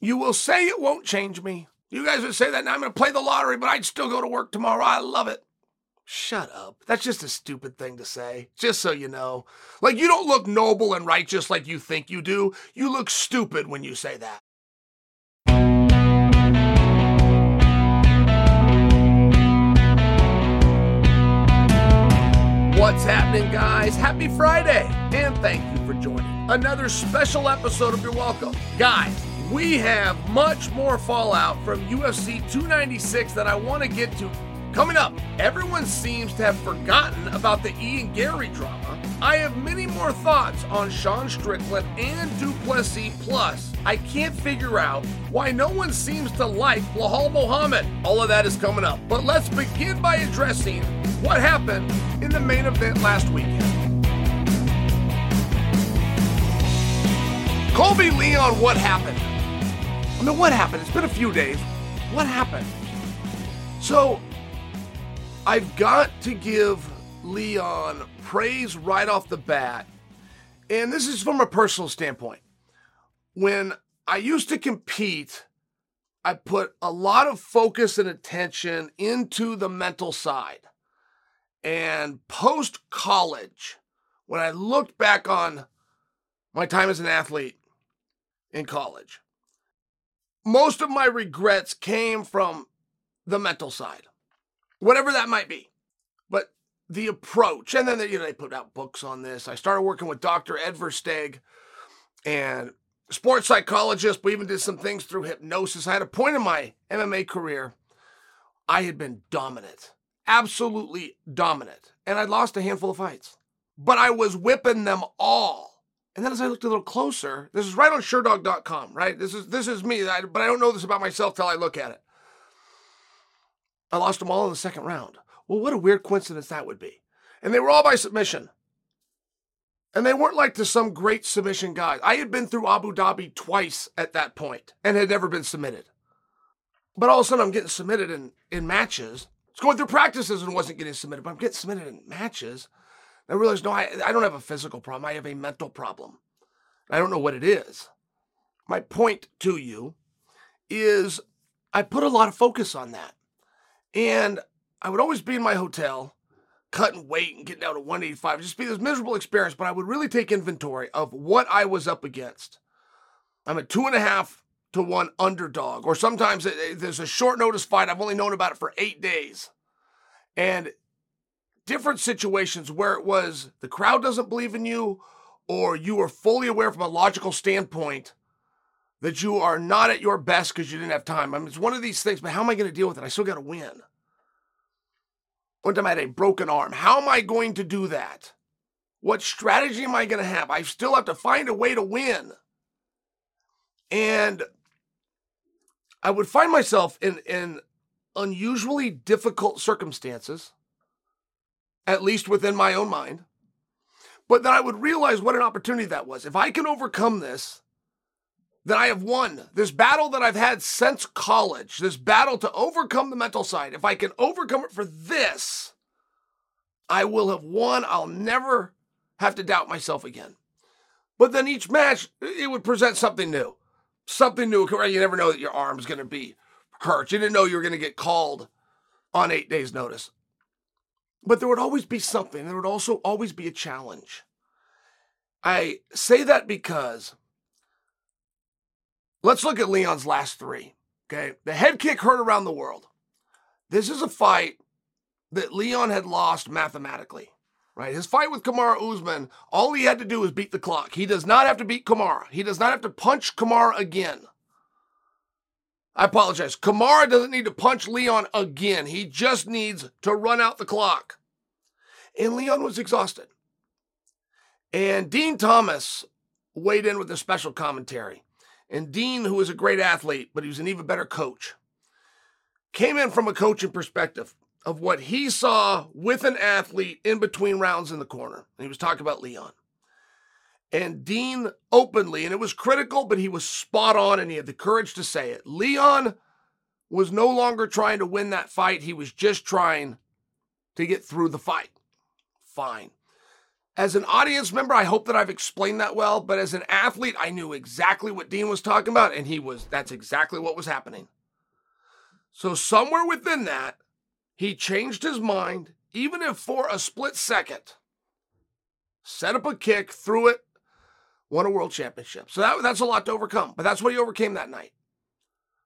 You will say it won't change me. You guys would say that now I'm going to play the lottery, but I'd still go to work tomorrow. I love it. Shut up. That's just a stupid thing to say, just so you know. Like, you don't look noble and righteous like you think you do. You look stupid when you say that. What's happening, guys? Happy Friday, and thank you for joining another special episode of You're Welcome. Guys, we have much more fallout from UFC 296 that I want to get to Coming up, everyone seems to have forgotten about the Ian Garry drama. I have many more thoughts on Sean Strickland and Du Plessis. Plus, I can't figure out why no one seems to like Belal Muhammad. All of that is coming up. But let's begin by addressing what happened in the main event last weekend. Colby Leon, what happened? I mean, what happened? It's been a few days. What happened? So, I've got to give Leon praise right off the bat. And this is from a personal standpoint. When I used to compete, I put a lot of focus and attention into the mental side. And post college, when I looked back on my time as an athlete in college, most of my regrets came from the mental side whatever that might be. But the approach, and then they, you know, they put out books on this. I started working with Dr. Ed Versteeg and sports psychologist. We even did some things through hypnosis. I had a point in my MMA career, I had been dominant, absolutely dominant, and I'd lost a handful of fights, but I was whipping them all. And then as I looked a little closer, this is right on Sherdog.com, right? This is this is me, but I don't know this about myself till I look at it. I lost them all in the second round. Well, what a weird coincidence that would be. And they were all by submission. And they weren't like to some great submission guys. I had been through Abu Dhabi twice at that point and had never been submitted. But all of a sudden, I'm getting submitted in, in matches. I was going through practices and wasn't getting submitted, but I'm getting submitted in matches. I realized, no, I, I don't have a physical problem. I have a mental problem. I don't know what it is. My point to you is I put a lot of focus on that. And I would always be in my hotel, cutting weight and getting down to 185. Just be this miserable experience, but I would really take inventory of what I was up against. I'm a two and a half to one underdog, or sometimes there's a short notice fight. I've only known about it for eight days. And different situations where it was the crowd doesn't believe in you, or you are fully aware from a logical standpoint that you are not at your best because you didn't have time. I mean, it's one of these things, but how am I going to deal with it? I still got to win. One time I had a broken arm. How am I going to do that? What strategy am I going to have? I still have to find a way to win. And I would find myself in, in unusually difficult circumstances, at least within my own mind. But then I would realize what an opportunity that was. If I can overcome this, then I have won, this battle that I've had since college, this battle to overcome the mental side, if I can overcome it for this, I will have won. I'll never have to doubt myself again. But then each match, it would present something new. Something new. You never know that your arm's going to be hurt. You didn't know you were going to get called on eight days' notice. But there would always be something. There would also always be a challenge. I say that because Let's look at Leon's last three. Okay. The head kick heard around the world. This is a fight that Leon had lost mathematically, right? His fight with Kamaru Usman, all he had to do was beat the clock. He does not have to beat Kamaru. He does not have to punch Kamaru again. I apologize. Kamaru doesn't need to punch Leon again. He just needs to run out the clock. And Leon was exhausted. And Din Thomas weighed in with a special commentary. And Din, who was a great athlete, but he was an even better coach, came in from a coaching perspective of what he saw with an athlete in between rounds in the corner. And he was talking about Leon. And Din openly, and it was critical, but he was spot on and he had the courage to say it. Leon was no longer trying to win that fight. He was just trying to get through the fight. Fine. As an audience member, I hope that I've explained that well, but as an athlete, I knew exactly what Din was talking about, and he was, that's exactly what was happening. So, somewhere within that, he changed his mind, even if for a split second, set up a kick, threw it, won a world championship. So, that, that's a lot to overcome, but that's what he overcame that night.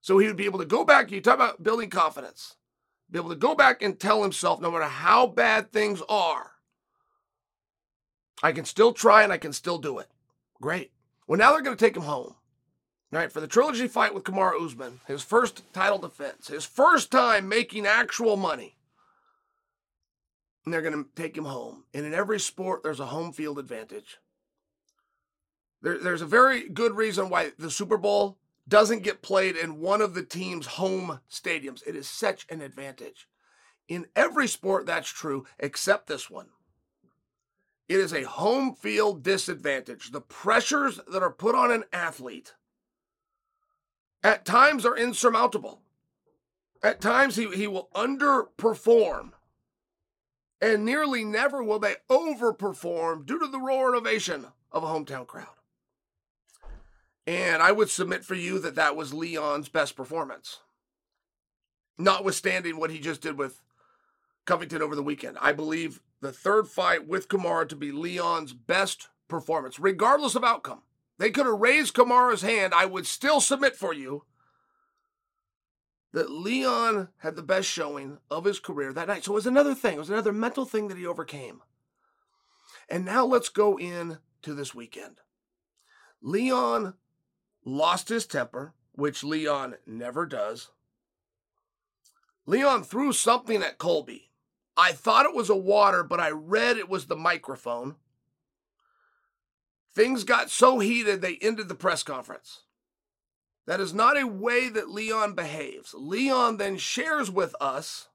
So, he would be able to go back, you talk about building confidence, be able to go back and tell himself, no matter how bad things are, I can still try and I can still do it. Great. Well, now they're going to take him home. All right, for the trilogy fight with Kamaru Usman, his first title defense, his first time making actual money. And they're going to take him home. And in every sport, there's a home field advantage. There, there's a very good reason why the Super Bowl doesn't get played in one of the team's home stadiums. It is such an advantage. In every sport, that's true, except this one. It is a home field disadvantage. The pressures that are put on an athlete at times are insurmountable. At times he, he will underperform. And nearly never will they overperform due to the roar and ovation of a hometown crowd. And I would submit for you that that was Leon's best performance, notwithstanding what he just did with Covington over the weekend. I believe the third fight with Kamaru to be Leon's best performance, regardless of outcome. They could have raised Kamaru's hand. I would still submit for you that Leon had the best showing of his career that night. So it was another thing, it was another mental thing that he overcame. And now let's go in to this weekend. Leon lost his temper, which Leon never does. Leon threw something at Colby. I thought it was a water, but I read it was the microphone. Things got so heated, they ended the press conference. That is not a way that Leon behaves. Leon then shares with us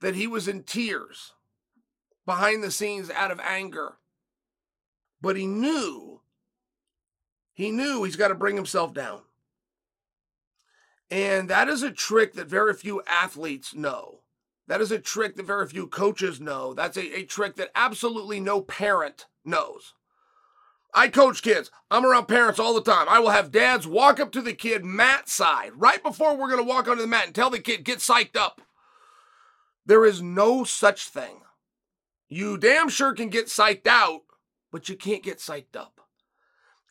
that he was in tears behind the scenes out of anger. But he knew, he knew he's got to bring himself down. And that is a trick that very few athletes know. That is a trick that very few coaches know. That's a, a trick that absolutely no parent knows. I coach kids. I'm around parents all the time. I will have dads walk up to the kid mat side right before we're going to walk onto the mat and tell the kid, get psyched up. There is no such thing. You damn sure can get psyched out, but you can't get psyched up.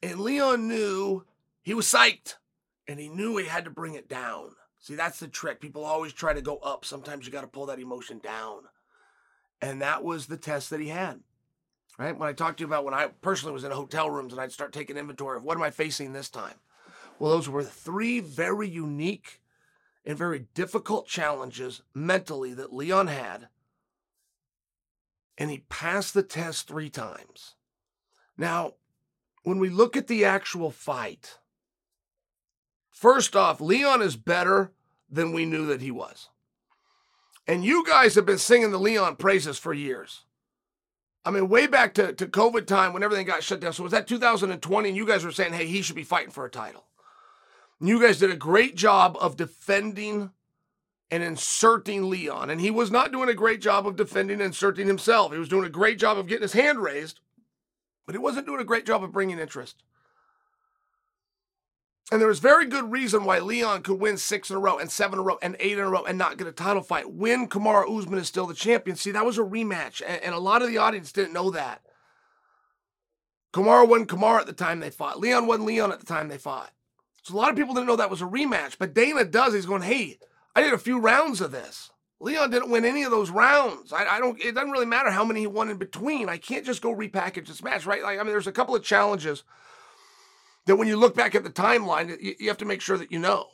And Leon knew he was psyched and he knew he had to bring it down. See, that's the trick. People always try to go up. Sometimes you got to pull that emotion down. And that was the test that he had. Right? When I talked to you about when I personally was in hotel rooms and I'd start taking inventory of what am I facing this time? Well, those were three very unique and very difficult challenges mentally that Leon had. And he passed the test three times. Now, when we look at the actual fight, First off, Leon is better than we knew that he was. And you guys have been singing the Leon praises for years. I mean, way back to, to COVID time when everything got shut down. So was that 2020? And you guys were saying, hey, he should be fighting for a title. And you guys did a great job of defending and inserting Leon. And he was not doing a great job of defending and inserting himself. He was doing a great job of getting his hand raised, but he wasn't doing a great job of bringing interest. And there was very good reason why Leon could win six in a row and seven in a row and eight in a row and not get a title fight when Kamaru Usman is still the champion. See, that was a rematch, and, and a lot of the audience didn't know that. Kamaru wasn't Kamaru at the time they fought. Leon wasn't Leon at the time they fought. So a lot of people didn't know that was a rematch. But Dana does. He's going, hey, I did a few rounds of this. Leon didn't win any of those rounds. I, I, don't. It doesn't really matter how many he won in between. I can't just go repackage this match, right? Like I mean, there's a couple of challenges that when you look back at the timeline, you, have to make sure that you know.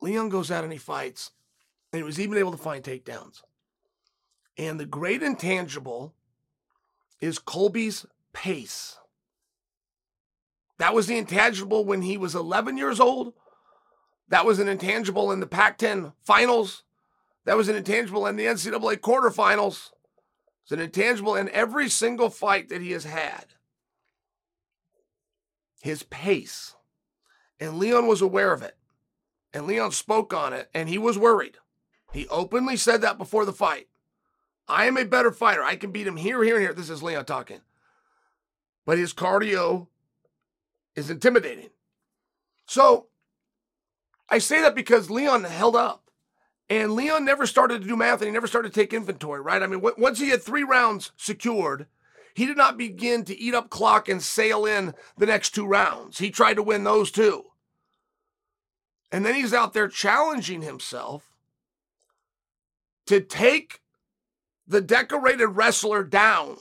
Leon goes out and he fights, and he was even able to find takedowns. And the great intangible is Colby's pace. That was the intangible when he was 11 years old. That was an intangible in the Pac 10 finals. That was an intangible in the NCAA quarterfinals. It's an intangible in every single fight that he has had his pace. And Leon was aware of it. And Leon spoke on it, and he was worried. He openly said that before the fight. I am a better fighter. I can beat him here, here, and here. This is Leon talking. But his cardio is intimidating. So I say that because Leon held up. And Leon never started to do math and he never started to take inventory, right? I mean, once he had three rounds secured, he did not begin to eat up clock and sail in the next two rounds. He tried to win those two. And then he's out there challenging himself to take the decorated wrestler down,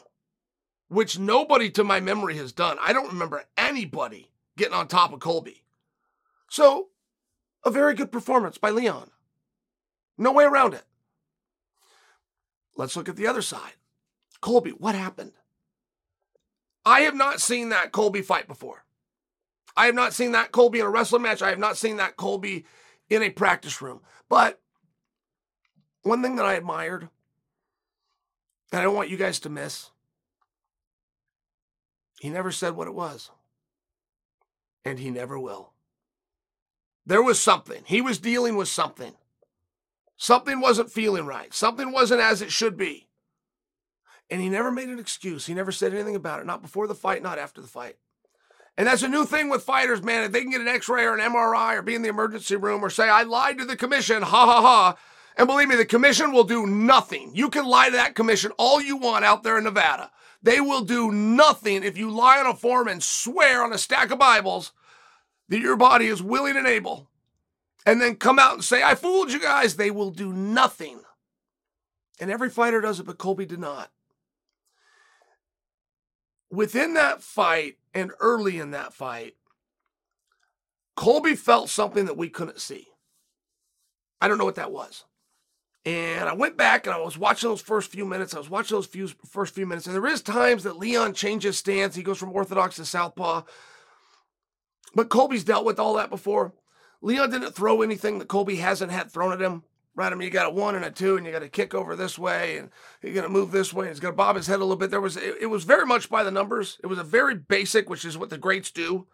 which nobody to my memory has done. I don't remember anybody getting on top of Colby. So, a very good performance by Leon. No way around it. Let's look at the other side. Colby, what happened? I have not seen that Colby fight before. I have not seen that Colby in a wrestling match. I have not seen that Colby in a practice room. But one thing that I admired, and I don't want you guys to miss, he never said what it was. And he never will. There was something. He was dealing with something. Something wasn't feeling right. Something wasn't as it should be. And he never made an excuse. He never said anything about it. Not before the fight, not after the fight. And that's a new thing with fighters, man. If they can get an x ray or an MRI or be in the emergency room or say, I lied to the commission, ha ha ha. And believe me, the commission will do nothing. You can lie to that commission all you want out there in Nevada. They will do nothing if you lie on a form and swear on a stack of Bibles that your body is willing and able, and then come out and say, I fooled you guys. They will do nothing. And every fighter does it, but Colby did not. Within that fight, and early in that fight, Colby felt something that we couldn't see. I don't know what that was. And I went back and I was watching those first few minutes. I was watching those few, first few minutes. And there is times that Leon changes stance. He goes from orthodox to southpaw. But Colby's dealt with all that before. Leon didn't throw anything that Colby hasn't had thrown at him. Right? I mean, you got a one and a two, and you got to kick over this way, and you're going to move this way, and he's going to bob his head a little bit. There was, it, it was very much by the numbers. It was a very basic, which is what the greats do.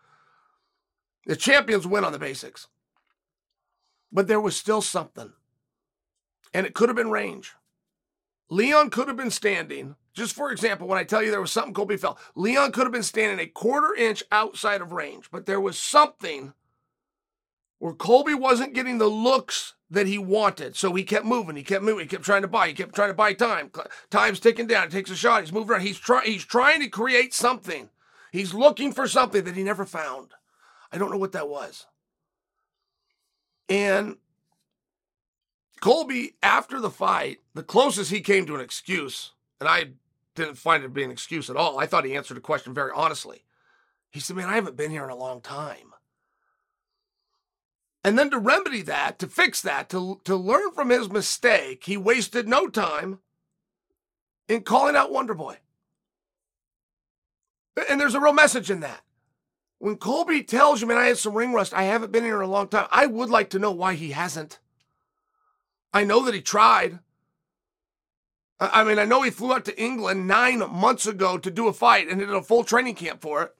The champions win on the basics. But there was still something. And it could have been range. Leon could have been standing, just for example, when I tell you there was something Colby felt, Leon could have been standing a quarter inch outside of range, but there was something where Colby wasn't getting the looks that he wanted. So he kept moving. He kept moving. He kept trying to buy. He kept trying to buy time. Time's ticking down. He takes a shot. He's moving around. He's trying. He's trying to create something. He's looking for something that he never found. I don't know what that was. And Colby, after the fight, the closest he came to an excuse, and I didn't find it to be an excuse at all. I thought he answered the question very honestly. He said, Man, I haven't been here in a long time. And then to remedy that, to fix that, to, to learn from his mistake, he wasted no time in calling out Wonder Boy. And there's a real message in that. When Colby tells you, man, I had some ring rust, I haven't been here in a long time, I would like to know why he hasn't. I know that he tried. I mean, I know he flew out to England nine months ago to do a fight and did a full training camp for it.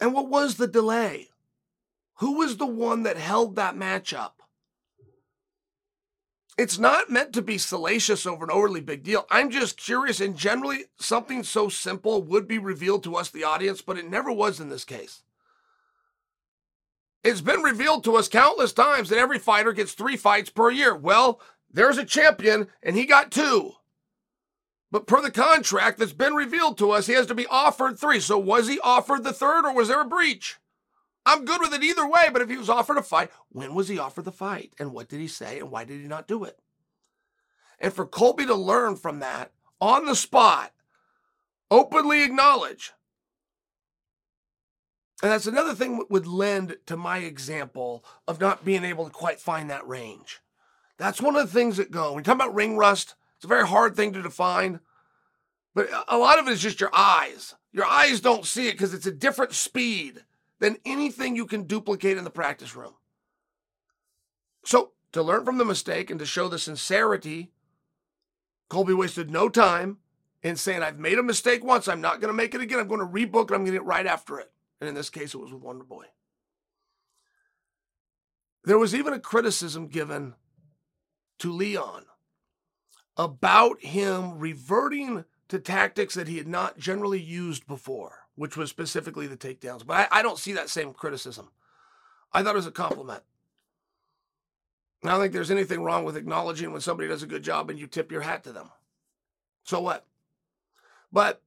And what was the delay? Who was the one that held that matchup? It's not meant to be salacious over an overly big deal. I'm just curious, and generally, something so simple would be revealed to us, the audience, but it never was in this case. It's been revealed to us countless times that every fighter gets three fights per year. Well, there's a champion, and he got two. But per the contract that's been revealed to us, he has to be offered three. So was he offered the third, or was there a breach? I'm good with it either way, but if he was offered a fight, when was he offered the fight? And what did he say? And why did he not do it? And for Colby to learn from that on the spot, openly acknowledge. And that's another thing that would lend to my example of not being able to quite find that range. That's one of the things that go. When you talk about ring rust, it's a very hard thing to define, but a lot of it is just your eyes. Your eyes don't see it because it's a different speed than anything you can duplicate in the practice room. So, to learn from the mistake and to show the sincerity, Colby wasted no time in saying, I've made a mistake once. I'm not going to make it again. I'm going to rebook it. I'm going to get right after it. And in this case, it was with Wonder Boy. There was even a criticism given to Leon about him reverting to tactics that he had not generally used before, which was specifically the takedowns. But I, I don't see that same criticism. I thought it was a compliment. I don't think there's anything wrong with acknowledging when somebody does a good job and you tip your hat to them. So what? But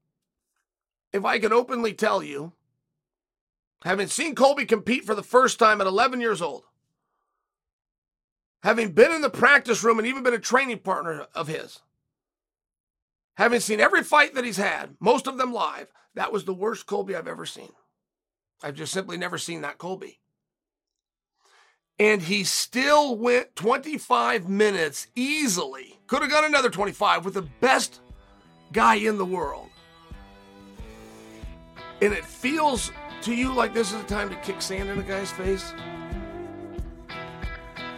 if I can openly tell you, having seen Colby compete for the first time at 11 years old, having been in the practice room and even been a training partner of his, having seen every fight that he's had, most of them live, that was the worst Colby I've ever seen. I've just simply never seen that Colby and he still went 25 minutes easily. Could have got another 25 with the best guy in the world. And it feels to you like this is the time to kick sand in a guy's face.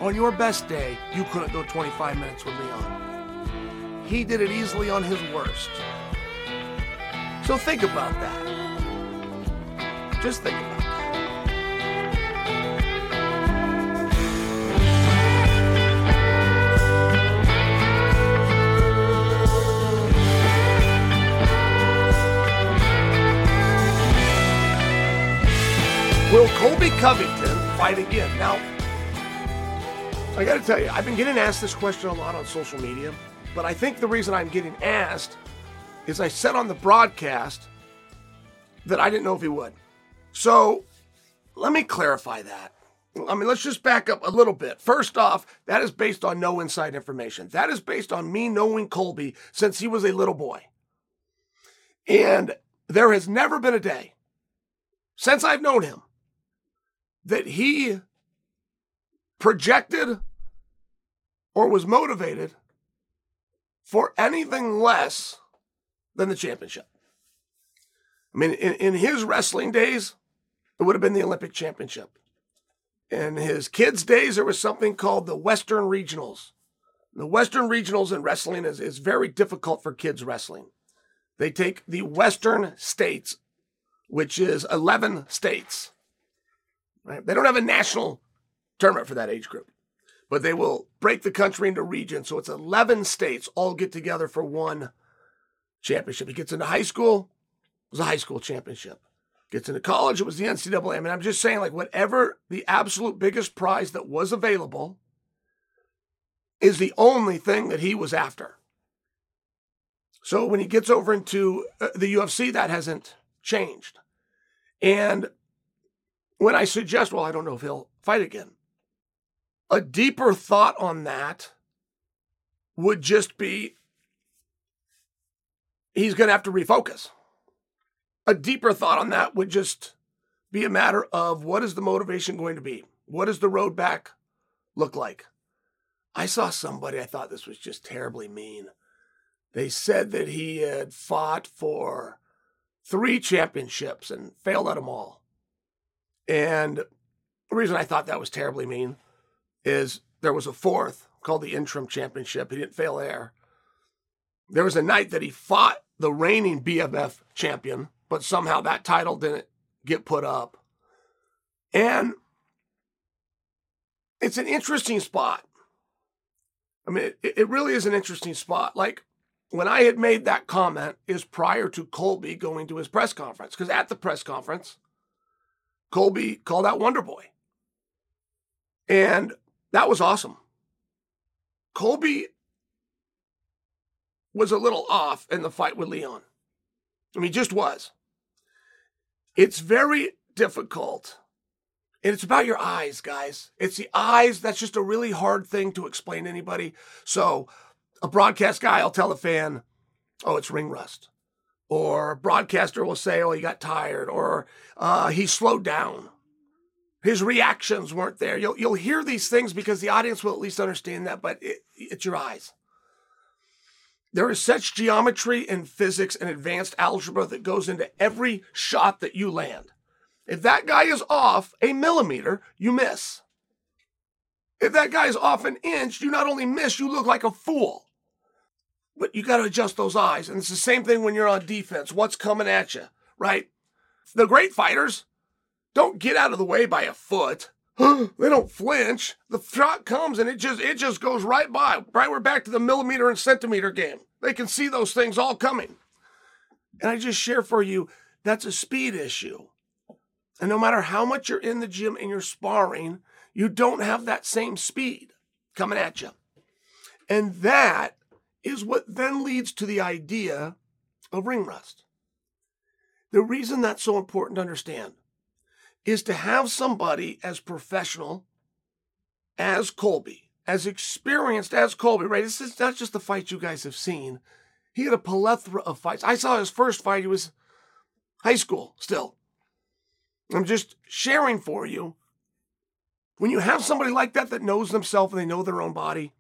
On your best day, you couldn't go 25 minutes with Leon. He did it easily on his worst. So think about that. Just think about it. Will Colby Covington fight again? Now, I got to tell you, I've been getting asked this question a lot on social media, but I think the reason I'm getting asked is I said on the broadcast that I didn't know if he would. So let me clarify that. I mean, let's just back up a little bit. First off, that is based on no inside information. That is based on me knowing Colby since he was a little boy. And there has never been a day since I've known him that he projected or was motivated for anything less than the championship. I mean, in, in his wrestling days, it would have been the Olympic championship. In his kids' days, there was something called the Western Regionals. The Western Regionals in wrestling is, is very difficult for kids wrestling. They take the Western states, which is 11 states, Right? They don't have a national tournament for that age group, but they will break the country into regions. So it's 11 states all get together for one championship. He gets into high school, it was a high school championship. Gets into college, it was the NCAA. I mean, I'm just saying, like, whatever the absolute biggest prize that was available is the only thing that he was after. So when he gets over into uh, the UFC, that hasn't changed. And when I suggest, well, I don't know if he'll fight again, a deeper thought on that would just be he's going to have to refocus. A deeper thought on that would just be a matter of what is the motivation going to be? What does the road back look like? I saw somebody, I thought this was just terribly mean. They said that he had fought for three championships and failed at them all. And the reason I thought that was terribly mean is there was a fourth called the interim championship. He didn't fail there. There was a night that he fought the reigning BMF champion, but somehow that title didn't get put up. And it's an interesting spot. I mean, it, it really is an interesting spot. Like when I had made that comment is prior to Colby going to his press conference, because at the press conference, Colby called out Wonder Boy. And that was awesome. Colby was a little off in the fight with Leon. I mean, just was. It's very difficult. And it's about your eyes, guys. It's the eyes. That's just a really hard thing to explain to anybody. So, a broadcast guy will tell a fan, oh, it's ring rust or a broadcaster will say, oh, he got tired, or uh, he slowed down. His reactions weren't there. You'll, you'll hear these things because the audience will at least understand that, but it, it's your eyes. There is such geometry and physics and advanced algebra that goes into every shot that you land. If that guy is off a millimeter, you miss. If that guy is off an inch, you not only miss, you look like a fool. But you got to adjust those eyes. And it's the same thing when you're on defense. What's coming at you, right? The great fighters don't get out of the way by a foot. they don't flinch. The shot comes and it just it just goes right by. Right, we're back to the millimeter and centimeter game. They can see those things all coming. And I just share for you that's a speed issue. And no matter how much you're in the gym and you're sparring, you don't have that same speed coming at you. And that is what then leads to the idea of ring rust. The reason that's so important to understand is to have somebody as professional as Colby, as experienced as Colby, right? This is not just the fights you guys have seen. He had a plethora of fights. I saw his first fight, he was high school still. I'm just sharing for you. When you have somebody like that that knows themselves and they know their own body,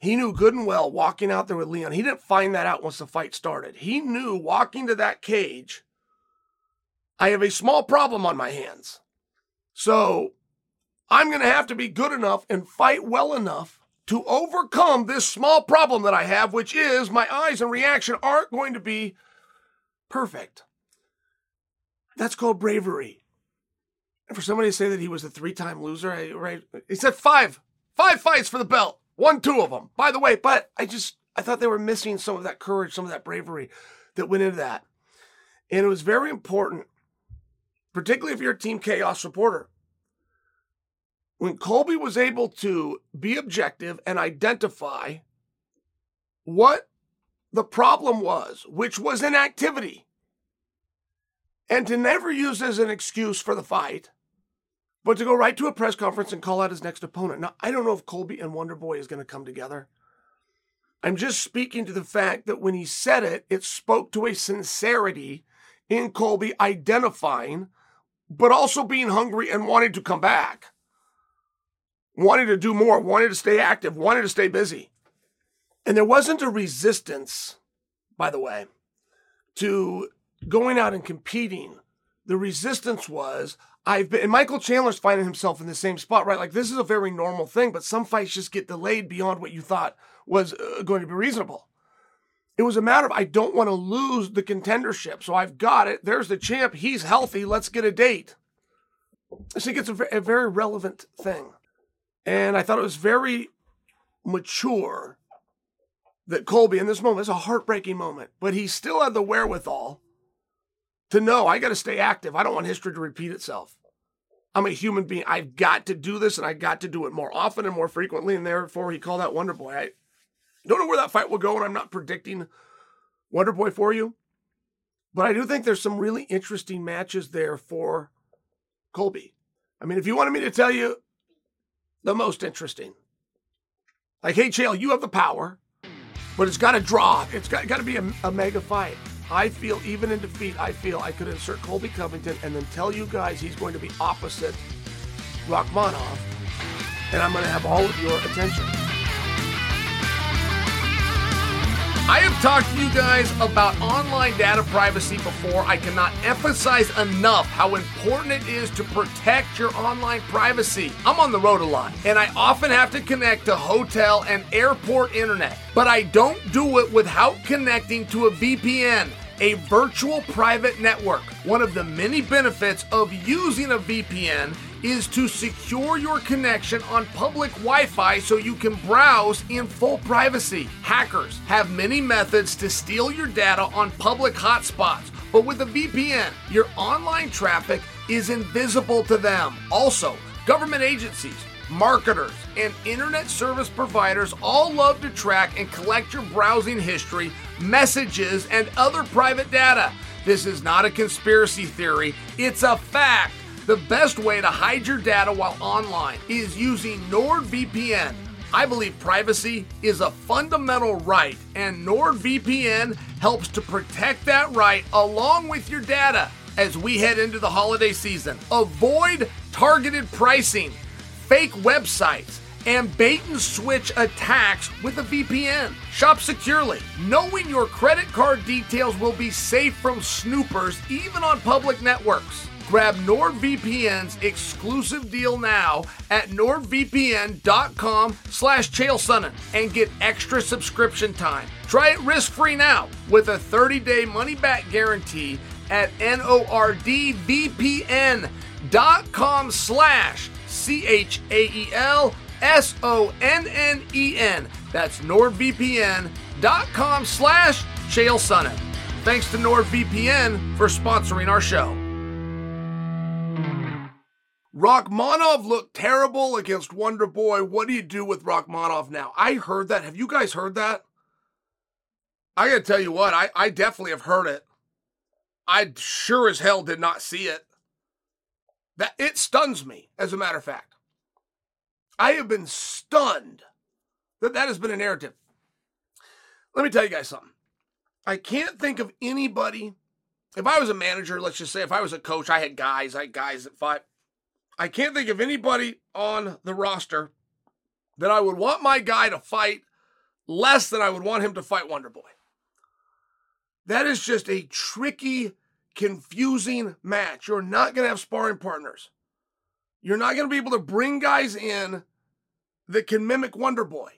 he knew good and well walking out there with Leon. He didn't find that out once the fight started. He knew walking to that cage, I have a small problem on my hands. So I'm going to have to be good enough and fight well enough to overcome this small problem that I have, which is my eyes and reaction aren't going to be perfect. That's called bravery. And for somebody to say that he was a three time loser, I, right? He said five, five fights for the belt. Won two of them, by the way. But I just, I thought they were missing some of that courage, some of that bravery that went into that. And it was very important, particularly if you're a Team Chaos supporter. When Colby was able to be objective and identify what the problem was, which was inactivity, and to never use as an excuse for the fight, but to go right to a press conference and call out his next opponent. Now, I don't know if Colby and Wonder Boy is going to come together. I'm just speaking to the fact that when he said it, it spoke to a sincerity in Colby identifying, but also being hungry and wanting to come back, wanting to do more, wanting to stay active, wanting to stay busy. And there wasn't a resistance, by the way, to going out and competing. The resistance was, I've been, and Michael Chandler's finding himself in the same spot, right? Like this is a very normal thing, but some fights just get delayed beyond what you thought was uh, going to be reasonable. It was a matter of I don't want to lose the contendership, so I've got it. There's the champ. He's healthy. Let's get a date. I think it's a, a very relevant thing, and I thought it was very mature that Colby in this moment it's a heartbreaking moment, but he still had the wherewithal to know I got to stay active. I don't want history to repeat itself. I'm a human being. I've got to do this and I got to do it more often and more frequently. And therefore, he called out Wonder Boy. I don't know where that fight will go, and I'm not predicting Wonder Boy for you. But I do think there's some really interesting matches there for Colby. I mean, if you wanted me to tell you the most interesting, like, hey, Chael, you have the power, but it's got to draw. It's got, got to be a, a mega fight. I feel, even in defeat, I feel I could insert Colby Covington and then tell you guys he's going to be opposite Rakhmonov, and I'm going to have all of your attention. I have talked to you guys about online data privacy before. I cannot emphasize enough how important it is to protect your online privacy. I'm on the road a lot, and I often have to connect to hotel and airport internet, but I don't do it without connecting to a VPN a virtual private network. One of the many benefits of using a VPN is to secure your connection on public Wi Fi so you can browse in full privacy. Hackers have many methods to steal your data on public hotspots, but with a VPN, your online traffic is invisible to them. Also, government agencies, marketers, and internet service providers all love to track and collect your browsing history, messages, and other private data. This is not a conspiracy theory, it's a fact. The best way to hide your data while online is using NordVPN. I believe privacy is a fundamental right, and NordVPN helps to protect that right along with your data as we head into the holiday season. Avoid targeted pricing, fake websites, and bait and switch attacks with a VPN. Shop securely, knowing your credit card details will be safe from snoopers even on public networks. Grab NordVPN's exclusive deal now at nordvpn.com slash chaelsonnen and get extra subscription time. Try it risk-free now with a 30-day money-back guarantee at nordvpn.com slash C H A E L S O N N E N. That's nordvpn.com slash chaelsonnen. Thanks to NordVPN for sponsoring our show. Rakhmonov looked terrible against Wonder Boy. What do you do with Rakhmonov now? I heard that. Have you guys heard that? I gotta tell you what, I, I definitely have heard it. I sure as hell did not see it. That it stuns me, as a matter of fact. I have been stunned that that has been a narrative. Let me tell you guys something. I can't think of anybody. If I was a manager, let's just say if I was a coach, I had guys, I had guys that fight. I can't think of anybody on the roster that I would want my guy to fight less than I would want him to fight Wonder Boy. That is just a tricky, confusing match. You're not going to have sparring partners. You're not going to be able to bring guys in that can mimic Wonder Boy.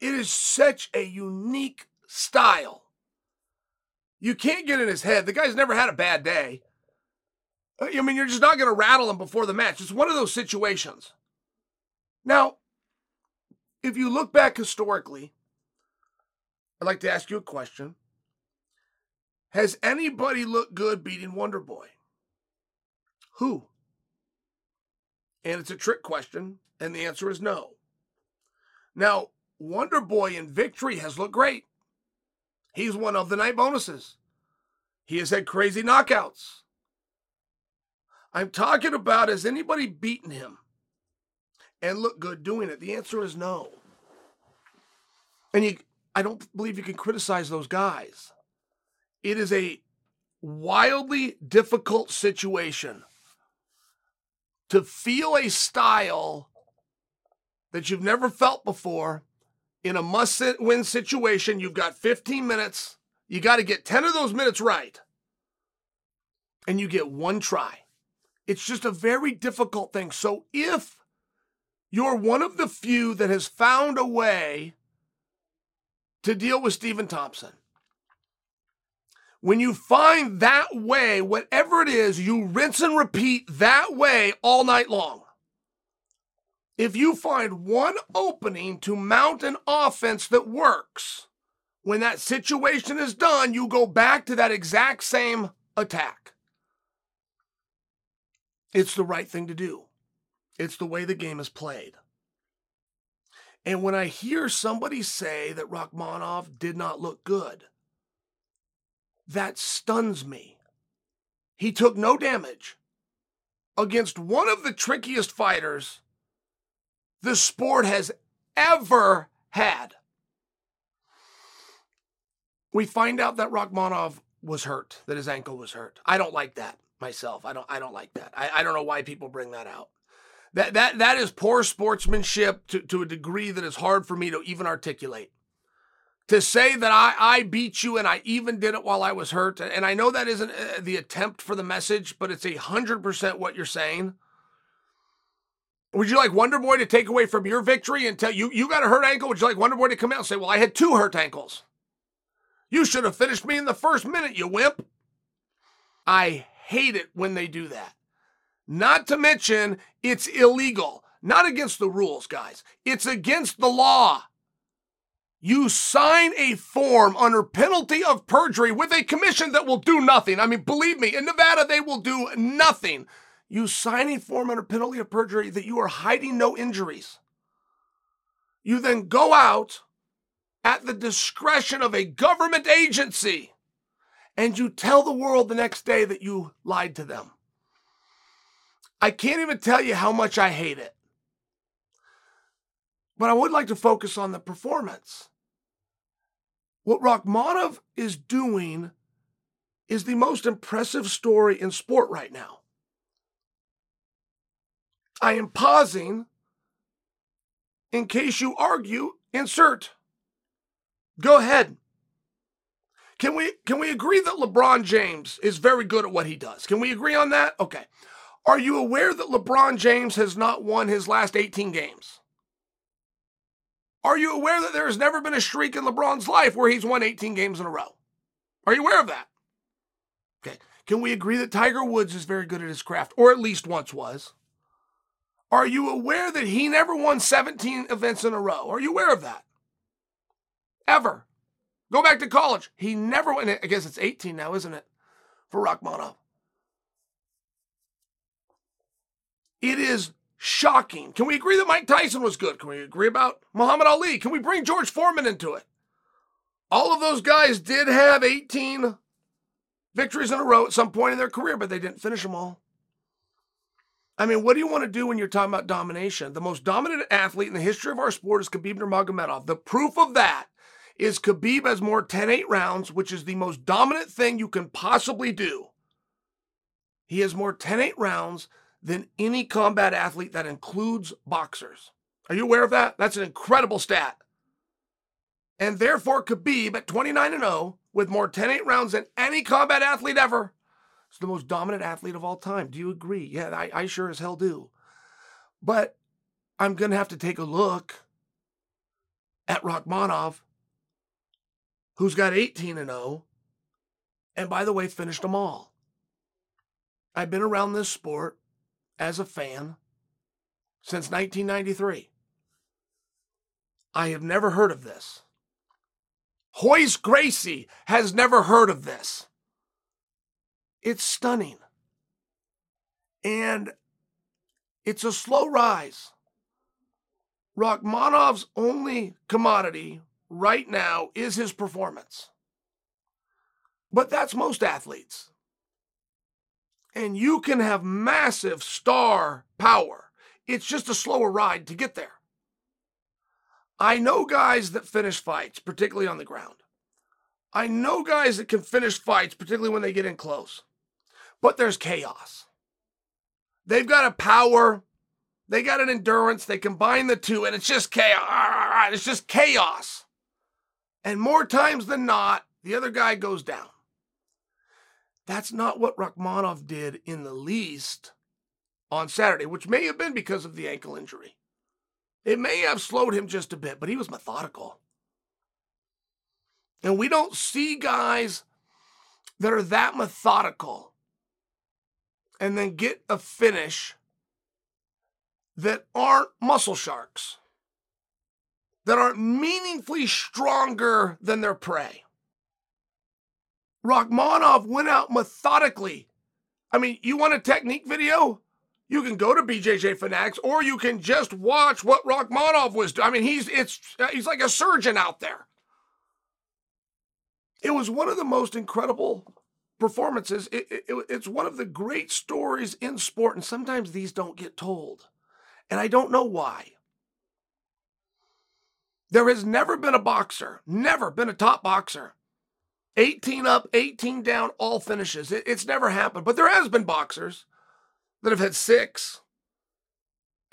It is such a unique style. You can't get in his head. The guy's never had a bad day. I mean, you're just not going to rattle him before the match. It's one of those situations. Now, if you look back historically, I'd like to ask you a question. Has anybody looked good beating Wonder Boy? Who? And it's a trick question, and the answer is no. Now, Wonder Boy in victory has looked great. He's one of the night bonuses. He has had crazy knockouts. I'm talking about has anybody beaten him and look good doing it? The answer is no. And you I don't believe you can criticize those guys. It is a wildly difficult situation to feel a style that you've never felt before in a must win situation. You've got 15 minutes. You got to get 10 of those minutes right. And you get one try. It's just a very difficult thing. So if you're one of the few that has found a way to deal with Stephen Thompson, when you find that way, whatever it is, you rinse and repeat that way all night long. If you find one opening to mount an offense that works, when that situation is done, you go back to that exact same attack. It's the right thing to do. It's the way the game is played. And when I hear somebody say that Rakhmonov did not look good, that stuns me. He took no damage against one of the trickiest fighters the sport has ever had. We find out that Rakhmonov was hurt, that his ankle was hurt. I don't like that myself. I don't I don't like that. I, I don't know why people bring that out. That that that is poor sportsmanship to, to a degree that is hard for me to even articulate to say that I, I beat you and I even did it while I was hurt. And I know that isn't uh, the attempt for the message, but it's a hundred percent what you're saying. Would you like Wonder Boy to take away from your victory and tell you you got a hurt ankle? Would you like Wonder Boy to come out and say, Well, I had two hurt ankles? You should have finished me in the first minute, you wimp. I hate it when they do that. Not to mention, it's illegal. Not against the rules, guys. It's against the law you sign a form under penalty of perjury with a commission that will do nothing. I mean, believe me, in Nevada, they will do nothing. You sign a form under penalty of perjury that you are hiding no injuries. You then go out at the discretion of a government agency and you tell the world the next day that you lied to them. I can't even tell you how much I hate it. But I would like to focus on the performance. What Rakhmonov is doing is the most impressive story in sport right now. I am pausing in case you argue, insert. Go ahead. Can we can we agree that LeBron James is very good at what he does? Can we agree on that? Okay. Are you aware that LeBron James has not won his last 18 games? Are you aware that there has never been a streak in LeBron's life where he's won 18 games in a row? Are you aware of that? Okay. Can we agree that Tiger Woods is very good at his craft, or at least once was? Are you aware that he never won 17 events in a row? Are you aware of that? Ever. Go back to college. He never went. I guess it's 18 now, isn't it? For Rakhmonov. It is shocking. Can we agree that Mike Tyson was good? Can we agree about Muhammad Ali? Can we bring George Foreman into it? All of those guys did have 18 victories in a row at some point in their career, but they didn't finish them all. I mean, what do you want to do when you're talking about domination? The most dominant athlete in the history of our sport is Khabib Nurmagomedov. The proof of that is Khabib has more 10-8 rounds, which is the most dominant thing you can possibly do. He has more 10-8 rounds than any combat athlete that includes boxers. Are you aware of that? That's an incredible stat. And therefore, Khabib at 29 0 with more 10 8 rounds than any combat athlete ever is the most dominant athlete of all time. Do you agree? Yeah, I, I sure as hell do. But I'm going to have to take a look at Rakhmonov, who's got 18 and 0, and by the way, finished them all. I've been around this sport as a fan since 1993. I have never heard of this. Royce Gracie has never heard of this. It's stunning. And it's a slow rise. Rakhmonov's only commodity right now is his performance. But that's most athletes. And you can have massive star power. It's just a slower ride to get there. I know guys that finish fights, particularly on the ground. I know guys that can finish fights, particularly when they get in close. But there's chaos. They've got a power, they got an endurance, they combine the two, and it's just chaos. It's just chaos. And more times than not, the other guy goes down. That's not what Rakhmonov did in the least on Saturday, which may have been because of the ankle injury. It may have slowed him just a bit, but he was methodical. And we don't see guys that are that methodical and then get a finish that aren't muscle sharks, that aren't meaningfully stronger than their prey. Rakhmonov went out methodically. I mean, you want a technique video? You can go to BJJ Fanatics, or you can just watch what Rakhmonov was doing. I mean, he's it's uh, he's like a surgeon out there. It was one of the most incredible performances. It, it, it's one of the great stories in sport, and sometimes these don't get told, and I don't know why. There has never been a boxer, never been a top boxer 18 up, 18 down, all finishes. It, it's never happened. But there has been boxers that have had six.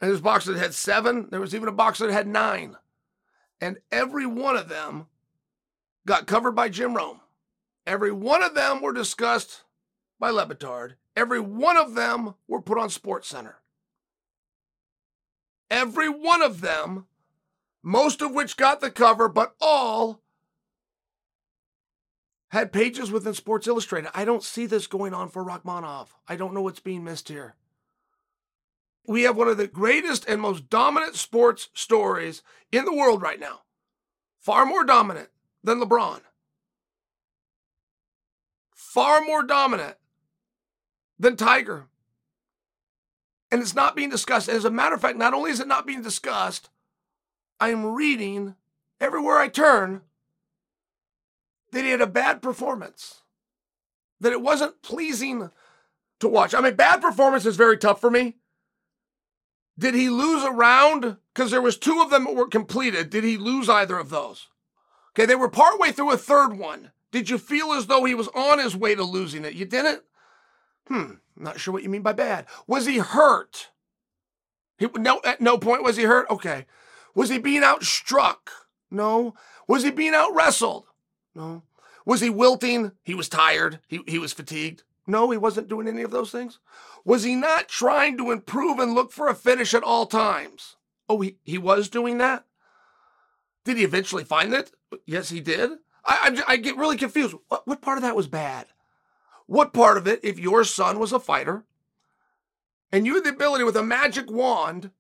And there's boxers that had seven. There was even a boxer that had nine. And every one of them got covered by Jim Rome. Every one of them were discussed by Le Batard. Every one of them were put on Sports Center. Every one of them, most of which got the cover, but all had pages within Sports Illustrated. I don't see this going on for Rakhmonov. I don't know what's being missed here. We have one of the greatest and most dominant sports stories in the world right now. Far more dominant than LeBron. Far more dominant than Tiger. And it's not being discussed. As a matter of fact, not only is it not being discussed, I am reading everywhere I turn that he had a bad performance, that it wasn't pleasing to watch. I mean, bad performance is very tough for me. Did he lose a round? Because there was two of them that were completed. Did he lose either of those? Okay, they were partway through a third one. Did you feel as though he was on his way to losing it? You didn't? Hmm, not sure what you mean by bad. Was he hurt? He, no, at no point was he hurt? Okay. Was he being outstruck? No. Was he being out wrestled? No. Was he wilting? He was tired. He, he was fatigued. No, he wasn't doing any of those things. Was he not trying to improve and look for a finish at all times? Oh, he, he was doing that? Did he eventually find it? Yes, he did. I, I, I get really confused. What, what part of that was bad? What part of it, if your son was a fighter and you had the ability with a magic wand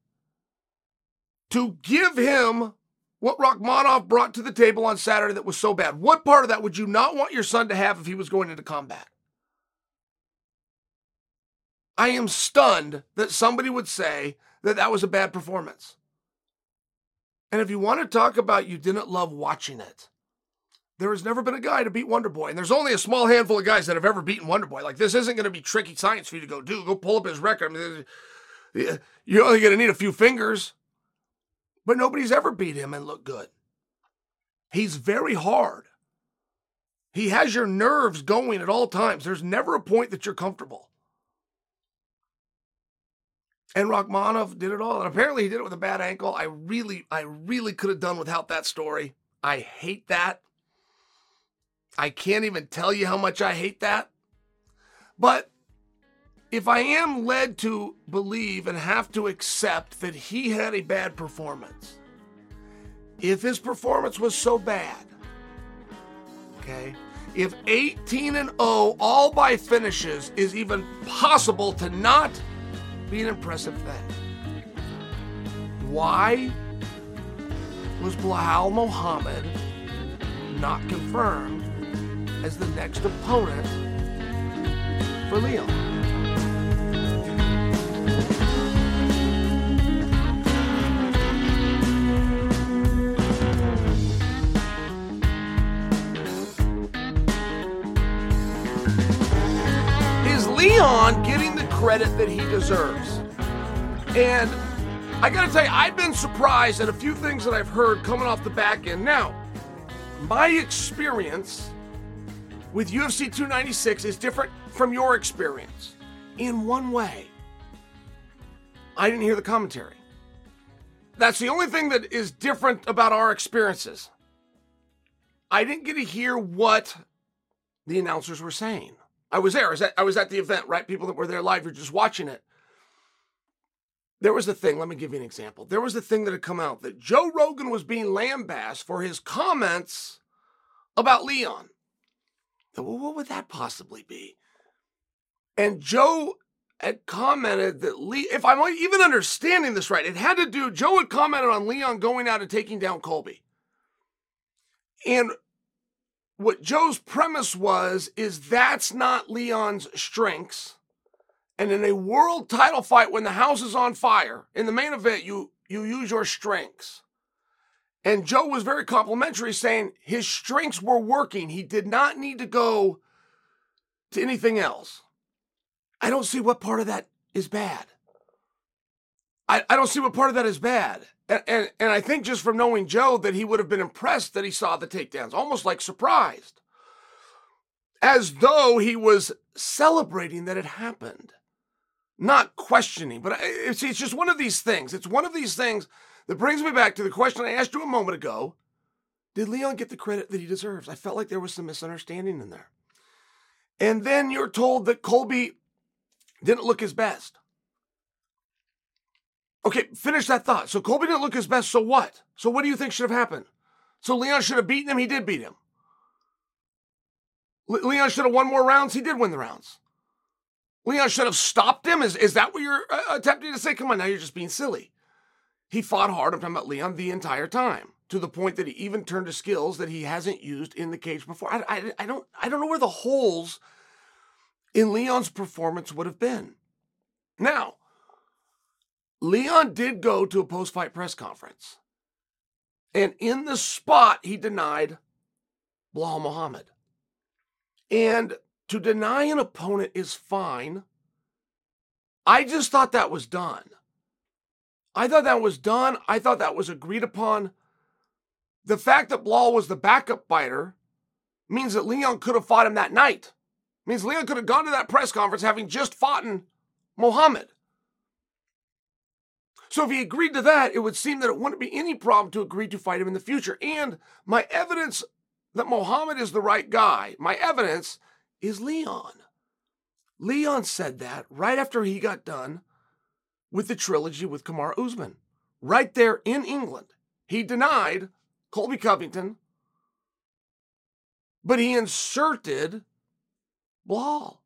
to give him what Rakhmonov brought to the table on Saturday that was so bad, what part of that would you not want your son to have if he was going into combat? I am stunned that somebody would say that that was a bad performance. And if you want to talk about you didn't love watching it, there has never been a guy to beat Wonder Boy. And there's only a small handful of guys that have ever beaten Wonder Boy. Like, this isn't going to be tricky science for you to go do. Go pull up his record. I mean, you're only going to need a few fingers. But nobody's ever beat him and looked good. He's very hard. He has your nerves going at all times. There's never a point that you're comfortable. And Rakhmonov did it all. And apparently he did it with a bad ankle. I really, I really could have done without that story. I hate that. I can't even tell you how much I hate that. But if I am led to believe and have to accept that he had a bad performance, if his performance was so bad, okay, if 18 and 0 all by finishes is even possible to not be an impressive thing, why was Belal Muhammad not confirmed as the next opponent for Leon. Is Leon getting the credit that he deserves? And I gotta tell you, I've been surprised at a few things that I've heard coming off the back end. Now, my experience with UFC 296 is different from your experience in one way. I didn't hear the commentary. That's the only thing that is different about our experiences. I didn't get to hear what the announcers were saying. I was there. I was at, I was at the event, right? People that were there live, you're just watching it. There was a thing, let me give you an example. There was a thing that had come out that Joe Rogan was being lambasted for his comments about Leon. Well, what would that possibly be? And Joe had commented that Lee, if I'm even understanding this right, it had to do, Joe had commented on Leon going out and taking down Colby. And what Joe's premise was is that's not Leon's strengths. And in a world title fight, when the house is on fire, in the main event, you you use your strengths. And Joe was very complimentary, saying his strengths were working. He did not need to go to anything else. I don't see what part of that is bad. I, I don't see what part of that is bad. And, and, and I think just from knowing Joe that he would have been impressed that he saw the takedowns, almost like surprised, as though he was celebrating that it happened, not questioning. But it's, it's just one of these things. It's one of these things that brings me back to the question I asked you a moment ago Did Leon get the credit that he deserves? I felt like there was some misunderstanding in there. And then you're told that Colby didn't look his best. Okay, finish that thought. So Colby didn't look his best, so what? So what do you think should have happened? So Leon should have beaten him, he did beat him. Le- Leon should have won more rounds, he did win the rounds. Leon should have stopped him. Is, is that what you're uh, attempting to say? Come on, now you're just being silly. He fought hard, I'm talking about Leon, the entire time, to the point that he even turned to skills that he hasn't used in the cage before. I, I, I don't, I don't know where the holes in Leon's performance would have been. Now, Leon did go to a post fight press conference. And in the spot, he denied Belal Muhammad. And to deny an opponent is fine. I just thought that was done. I thought that was done. I thought that was agreed upon. The fact that Belal was the backup fighter means that Leon could have fought him that night. Means Leon could have gone to that press conference having just fought in Muhammad. So if he agreed to that, it would seem that it wouldn't be any problem to agree to fight him in the future. And my evidence that Muhammad is the right guy, my evidence is Leon. Leon said that right after he got done with the trilogy with Kamaru Usman. Right there in England. He denied Colby Covington, but he inserted Belal,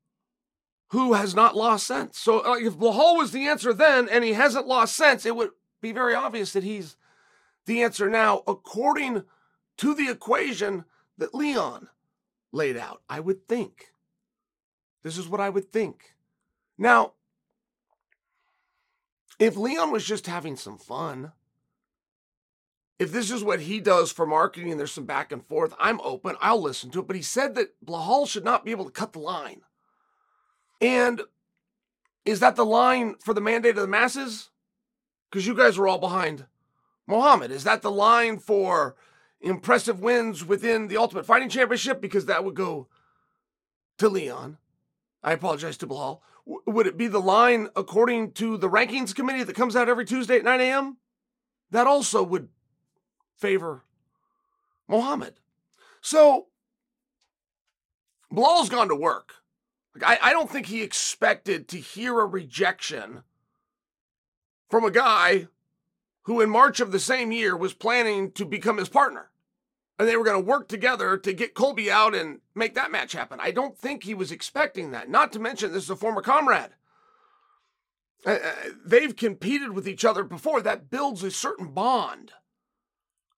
who has not lost sense. So uh, if Belal was the answer then and he hasn't lost sense, it would be very obvious that he's the answer now, according to the equation that Leon laid out. I would think. This is what I would think. Now, if Leon was just having some fun, if this is what he does for marketing there's some back and forth, I'm open. I'll listen to it. But he said that Belal should not be able to cut the line. And is that the line for the mandate of the masses? Because you guys are all behind Muhammad. Is that the line for impressive wins within the Ultimate Fighting Championship? Because that would go to Leon. I apologize to Belal. Would it be the line according to the rankings committee that comes out every Tuesday at 9 a.m.? That also would favor Muhammad. So Belal's gone to work. Like, I, I don't think he expected to hear a rejection from a guy who, in March of the same year, was planning to become his partner. And they were going to work together to get Colby out and make that match happen. I don't think he was expecting that. Not to mention, this is a former comrade. Uh, uh they've competed with each other before. That builds a certain bond.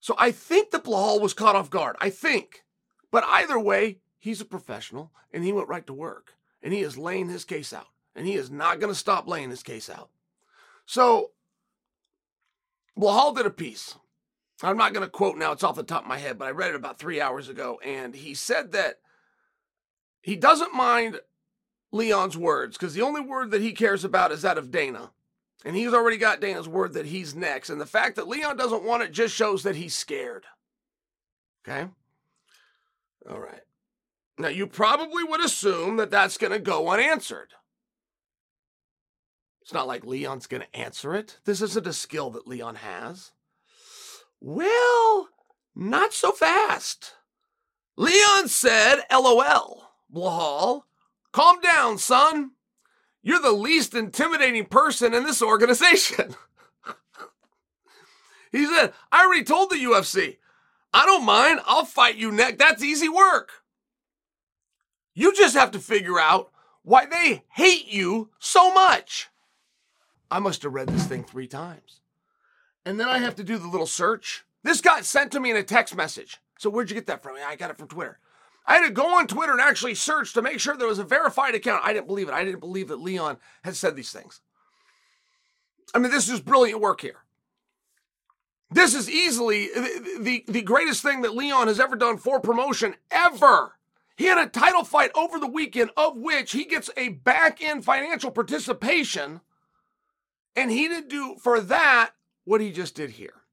So I think that Belal was caught off guard. I think. But either way, he's a professional and he went right to work and he is laying his case out. And he is not going to stop laying his case out. So, Belal did a piece. I'm not going to quote now, it's off the top of my head, but I read it about three hours ago. And he said that he doesn't mind Leon's words because the only word that he cares about is that of Dana. And he's already got Dana's word that he's next. And the fact that Leon doesn't want it just shows that he's scared. Okay? All right. Now, you probably would assume that that's going to go unanswered. It's not like Leon's going to answer it. This isn't a skill that Leon has. Well, not so fast. Leon said, LOL. Belal, calm down, son. You're the least intimidating person in this organization. he said, I already told the UFC, I don't mind. I'll fight you next. That's easy work. You just have to figure out why they hate you so much. I must have read this thing three times. And then I have to do the little search. This got sent to me in a text message. So where'd you get that from? I got it from Twitter. I had to go on Twitter and actually search to make sure there was a verified account. I didn't believe it. I didn't believe that Leon had said these things. I mean, this is brilliant work here. This is easily the, the, the greatest thing that Leon has ever done for promotion ever. He had a title fight over the weekend, of which he gets a back end financial participation. And he didn't do for that what he just did here.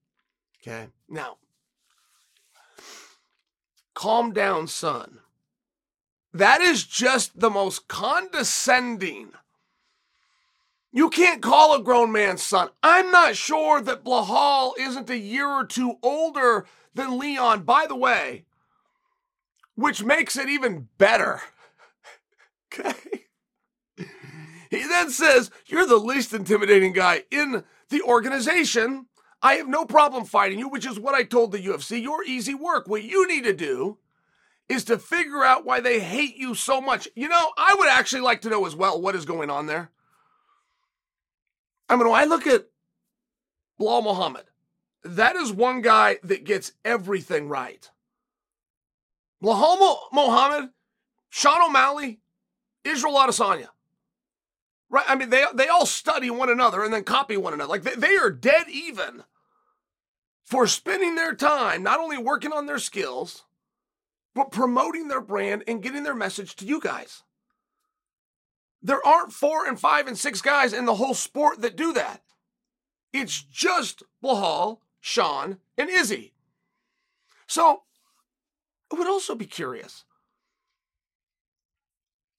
Okay. Now, calm down, son. That is just the most condescending. You can't call a grown man son. I'm not sure that Belal isn't a year or two older than Leon. By the way, which makes it even better. okay. He then says, You're the least intimidating guy in the organization. I have no problem fighting you, which is what I told the UFC. You're easy work. What you need to do is to figure out why they hate you so much. You know, I would actually like to know as well what is going on there. I mean, when I look at Belal Muhammad, that is one guy that gets everything right. Belal Muhammad, Sean O'Malley, Israel Adesanya. Right? I mean, they, they all study one another and then copy one another. Like they, they are dead even for spending their time not only working on their skills, but promoting their brand and getting their message to you guys. There aren't four and five and six guys in the whole sport that do that. It's just Belal, Sean, and Izzy. So I would also be curious.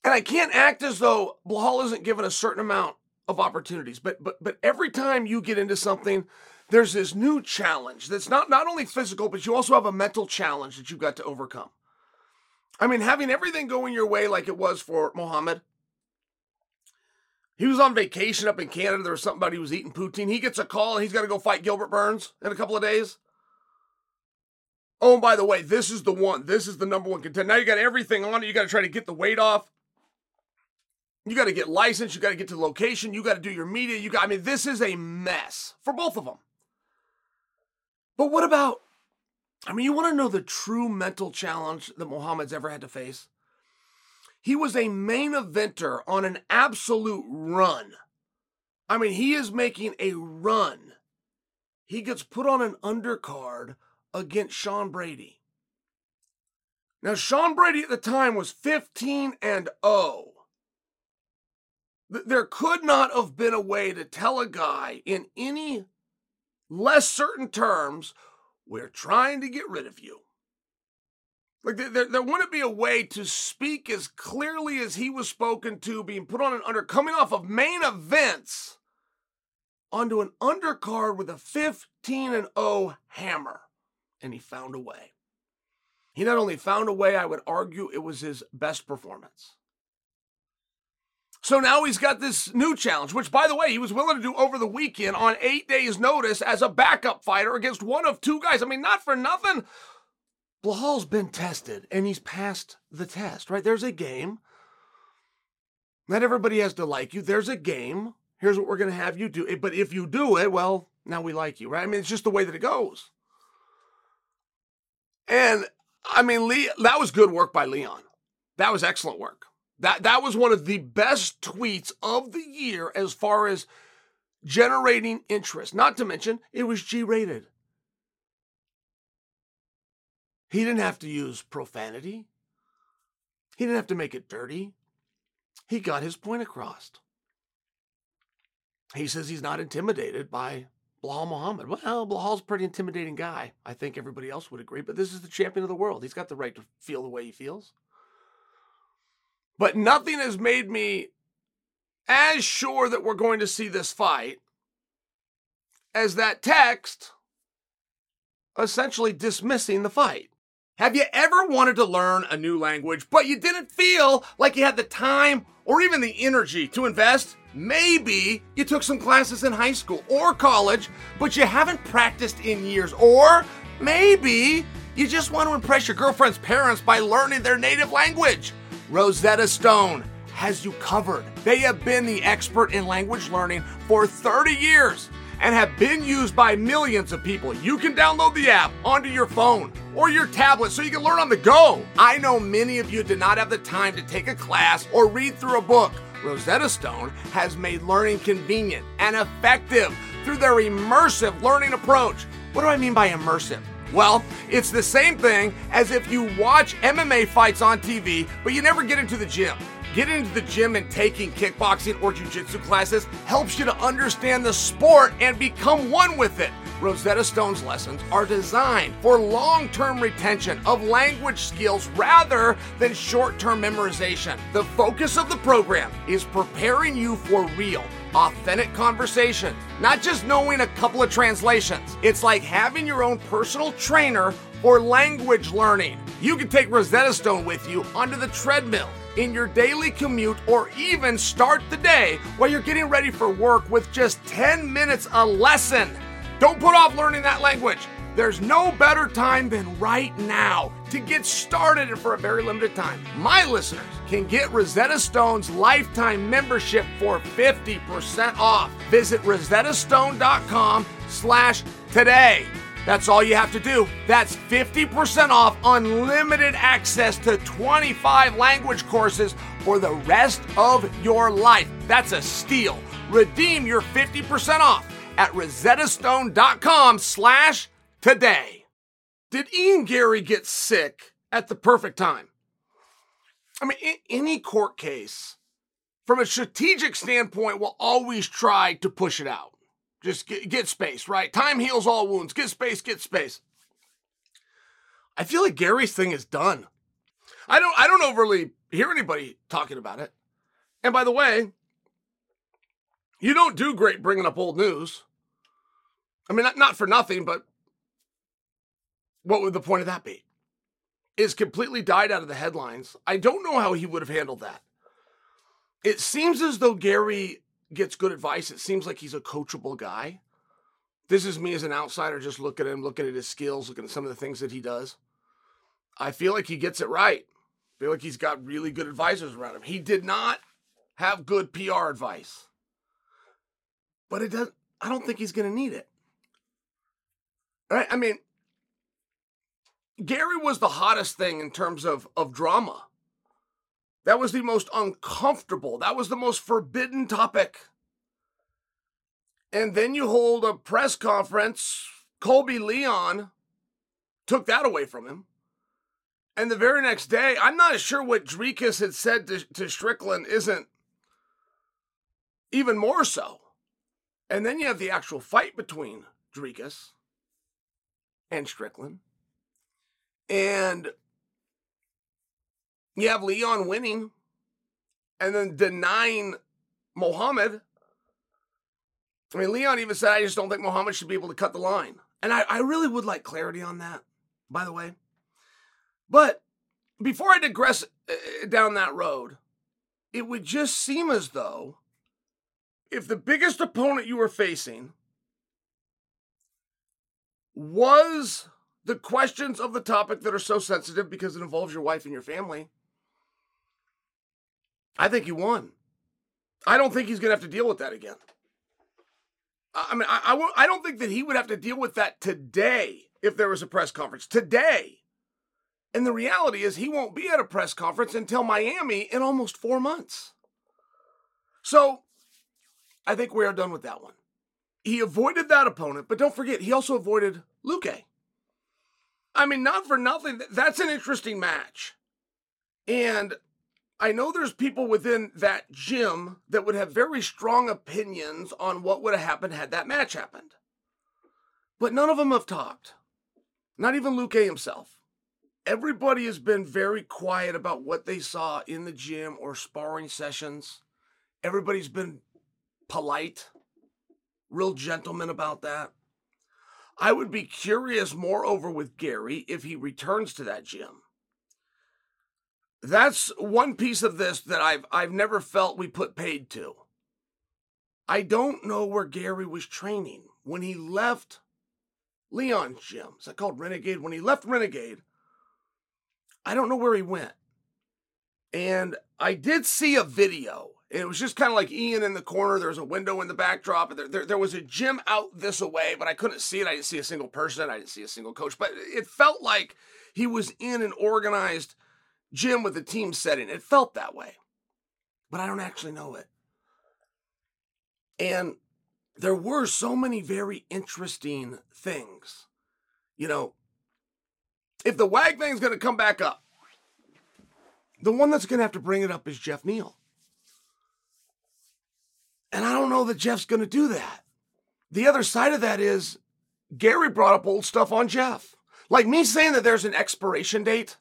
And I can't act as though Belal isn't given a certain amount of opportunities, but but but every time you get into something, there's this new challenge that's not not only physical, but you also have a mental challenge that you've got to overcome. I mean, having everything going your way like it was for Muhammad. He was on vacation up in Canada. There was somebody who was eating poutine. He gets a call and he's got to go fight Gilbert Burns in a couple of days. Oh, and by the way, this is the one. This is the number one contender. Now you got everything on it. You got to try to get the weight off. You got to get licensed. You got to get to the location. You got to do your media. You got, I mean, this is a mess for both of them. But what about, I mean, you want to know the true mental challenge that Muhammad's ever had to face? He was a main eventer on an absolute run. I mean, he is making a run. He gets put on an undercard against Sean Brady. Now, Sean Brady at the time was 15 and 0. There could not have been a way to tell a guy in any less certain terms, we're trying to get rid of you. Like there, there wouldn't be a way to speak as clearly as he was spoken to, being put on an under, coming off of main events onto an undercard with a 15 and 0 hammer. And he found a way. He not only found a way, I would argue it was his best performance. So now he's got this new challenge, which, by the way, he was willing to do over the weekend on eight days' notice as a backup fighter against one of two guys. I mean, not for nothing. Belal's been tested and he's passed the test, right? There's a game. Not everybody has to like you. There's a game. Here's what we're going to have you do. Eh, but if you do it, well, now we like you, right? I mean, it's just the way that it goes. And I mean, Lee, that was good work by Leon. That was excellent work. That that was one of the best tweets of the year as far as generating interest. Not to mention, it was G rated. He didn't have to use profanity. He didn't have to make it dirty. He got his point across. He says he's not intimidated by Belal Muhammad. Well, Belal's a pretty intimidating guy. I think everybody else would agree, but this is the champion of the world. He's got the right to feel the way he feels. But nothing has made me as sure that we're going to see this fight as that text essentially dismissing the fight. Have you ever wanted to learn a new language, but you didn't feel like you had the time or even the energy to invest? Maybe you took some classes in high school or college, but you haven't practiced in years. Or maybe you just want to impress your girlfriend's parents by learning their native language. Rosetta Stone has you covered. They have been the expert in language learning for 30 years and have been used by millions of people. You can download the app onto your phone or your tablet so you can learn on the go. I know many of you did not have the time to take a class or read through a book. Rosetta Stone has made learning convenient and effective through their immersive learning approach. What do I mean by immersive? Well, it's the same thing as if you watch MMA fights on TV, but you never get into the gym. Getting into the gym and taking kickboxing or jiu-jitsu classes helps you to understand the sport and become one with it. Rosetta Stone's lessons are designed for long term retention of language skills rather than short term memorization. The focus of the program is preparing you for real, authentic conversation, not just knowing a couple of translations. It's like having your own personal trainer for language learning. You can take Rosetta Stone with you onto the treadmill in your daily commute or even start the day while you're getting ready for work with just 10 minutes a lesson. Don't put off learning that language. There's no better time than right now to get started and for a very limited time. My listeners can get Rosetta Stone's lifetime membership for 50% off. Visit rosettastone.com slash today. That's all you have to do. That's 50% off unlimited access to 25 language courses for the rest of your life. That's a steal. Redeem your 50% off at rosettastone.com slash today. Did Ian Garry get sick at the perfect time? I mean, any court case, from a strategic standpoint, will always try to push it out. Just get, get space, right? Time heals all wounds. Get space, get space. I feel like Garry's thing is done. I don't I don't overly hear anybody talking about it. And by the way, you don't do great bringing up old news. I mean, not, not for nothing, but what would the point of that be? Is completely died out of the headlines. I don't know how he would have handled that. It seems as though Garry gets good advice. It seems like he's a coachable guy. This is me as an outsider just looking at him, looking at his skills, looking at some of the things that he does. I feel like he gets it right. I feel like he's got really good advisors around him. He did not have good PR advice. But it does I don't think he's going to need it. Right? I mean, Garry was the hottest thing in terms of, of drama. That was the most uncomfortable. That was the most forbidden topic. And then you hold a press conference. Colby Leon took that away from him. And the very next day, I'm not sure what Dricus had said to, to Strickland isn't even more so. And then you have the actual fight between Dricus and Strickland. And you have Leon winning and then denying Muhammad. I mean, Leon even said, I just don't think Muhammad should be able to cut the line. And I, I really would like clarity on that, by the way. But before I digress uh, down that road, it would just seem as though if the biggest opponent you were facing was the questions of the topic that are so sensitive because it involves your wife and your family, I think you won. I don't think he's going to have to deal with that again. I mean, I, I, I don't think that he would have to deal with that today if there was a press conference. Today. And the reality is, he won't be at a press conference until Miami in almost four months. So I think we are done with that one. He avoided that opponent, but don't forget, he also avoided Luque. I mean, not for nothing. That's an interesting match. And I know there's people within that gym that would have very strong opinions on what would have happened had that match happened. But none of them have talked. Not even Luque himself. Everybody has been very quiet about what they saw in the gym or sparring sessions. Everybody's been polite, real gentleman about that. I would be curious, moreover, with Garry if he returns to that gym. That's one piece of this that I've I've never felt we put paid to. I don't know where Garry was training when he left Leon's gym. Is that called Renegade? When he left Renegade, I don't know where he went. And I did see a video it was just kind of like Ian in the corner. There was a window in the backdrop. And there, there, there, was a gym out this away, but I couldn't see it. I didn't see a single person. I didn't see a single coach. But it felt like he was in an organized gym with a team setting. It felt that way. But I don't actually know it. And there were so many very interesting things. You know, if the WAG thing's going to come back up, the one that's going to have to bring it up is Geoff Neal. And I don't know that Geoff's going to do that. The other side of that is Garry brought up old stuff on Geoff. Like me saying that there's an expiration date,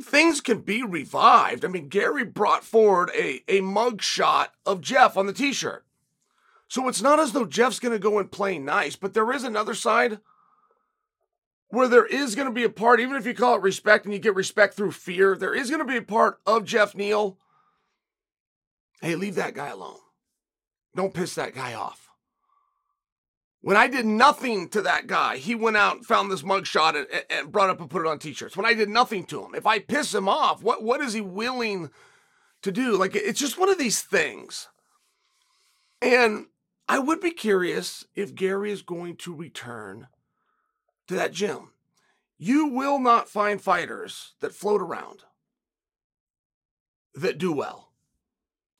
things can be revived. I mean, Garry brought forward a, a mug shot of Geoff on the t shirt. So it's not as though Geoff's going to go and play nice, but there is another side where there is going to be a part, even if you call it respect and you get respect through fear, there is going to be a part of Geoff Neal Hey, leave that guy alone. Don't piss that guy off. When I did nothing to that guy, he went out and found this mugshot and, and brought up and put it on t-shirts. When I did nothing to him, if I piss him off, what what is he willing to do? Like it's just one of these things. And I would be curious if Garry is going to return to that gym. You will not find fighters that float around that do well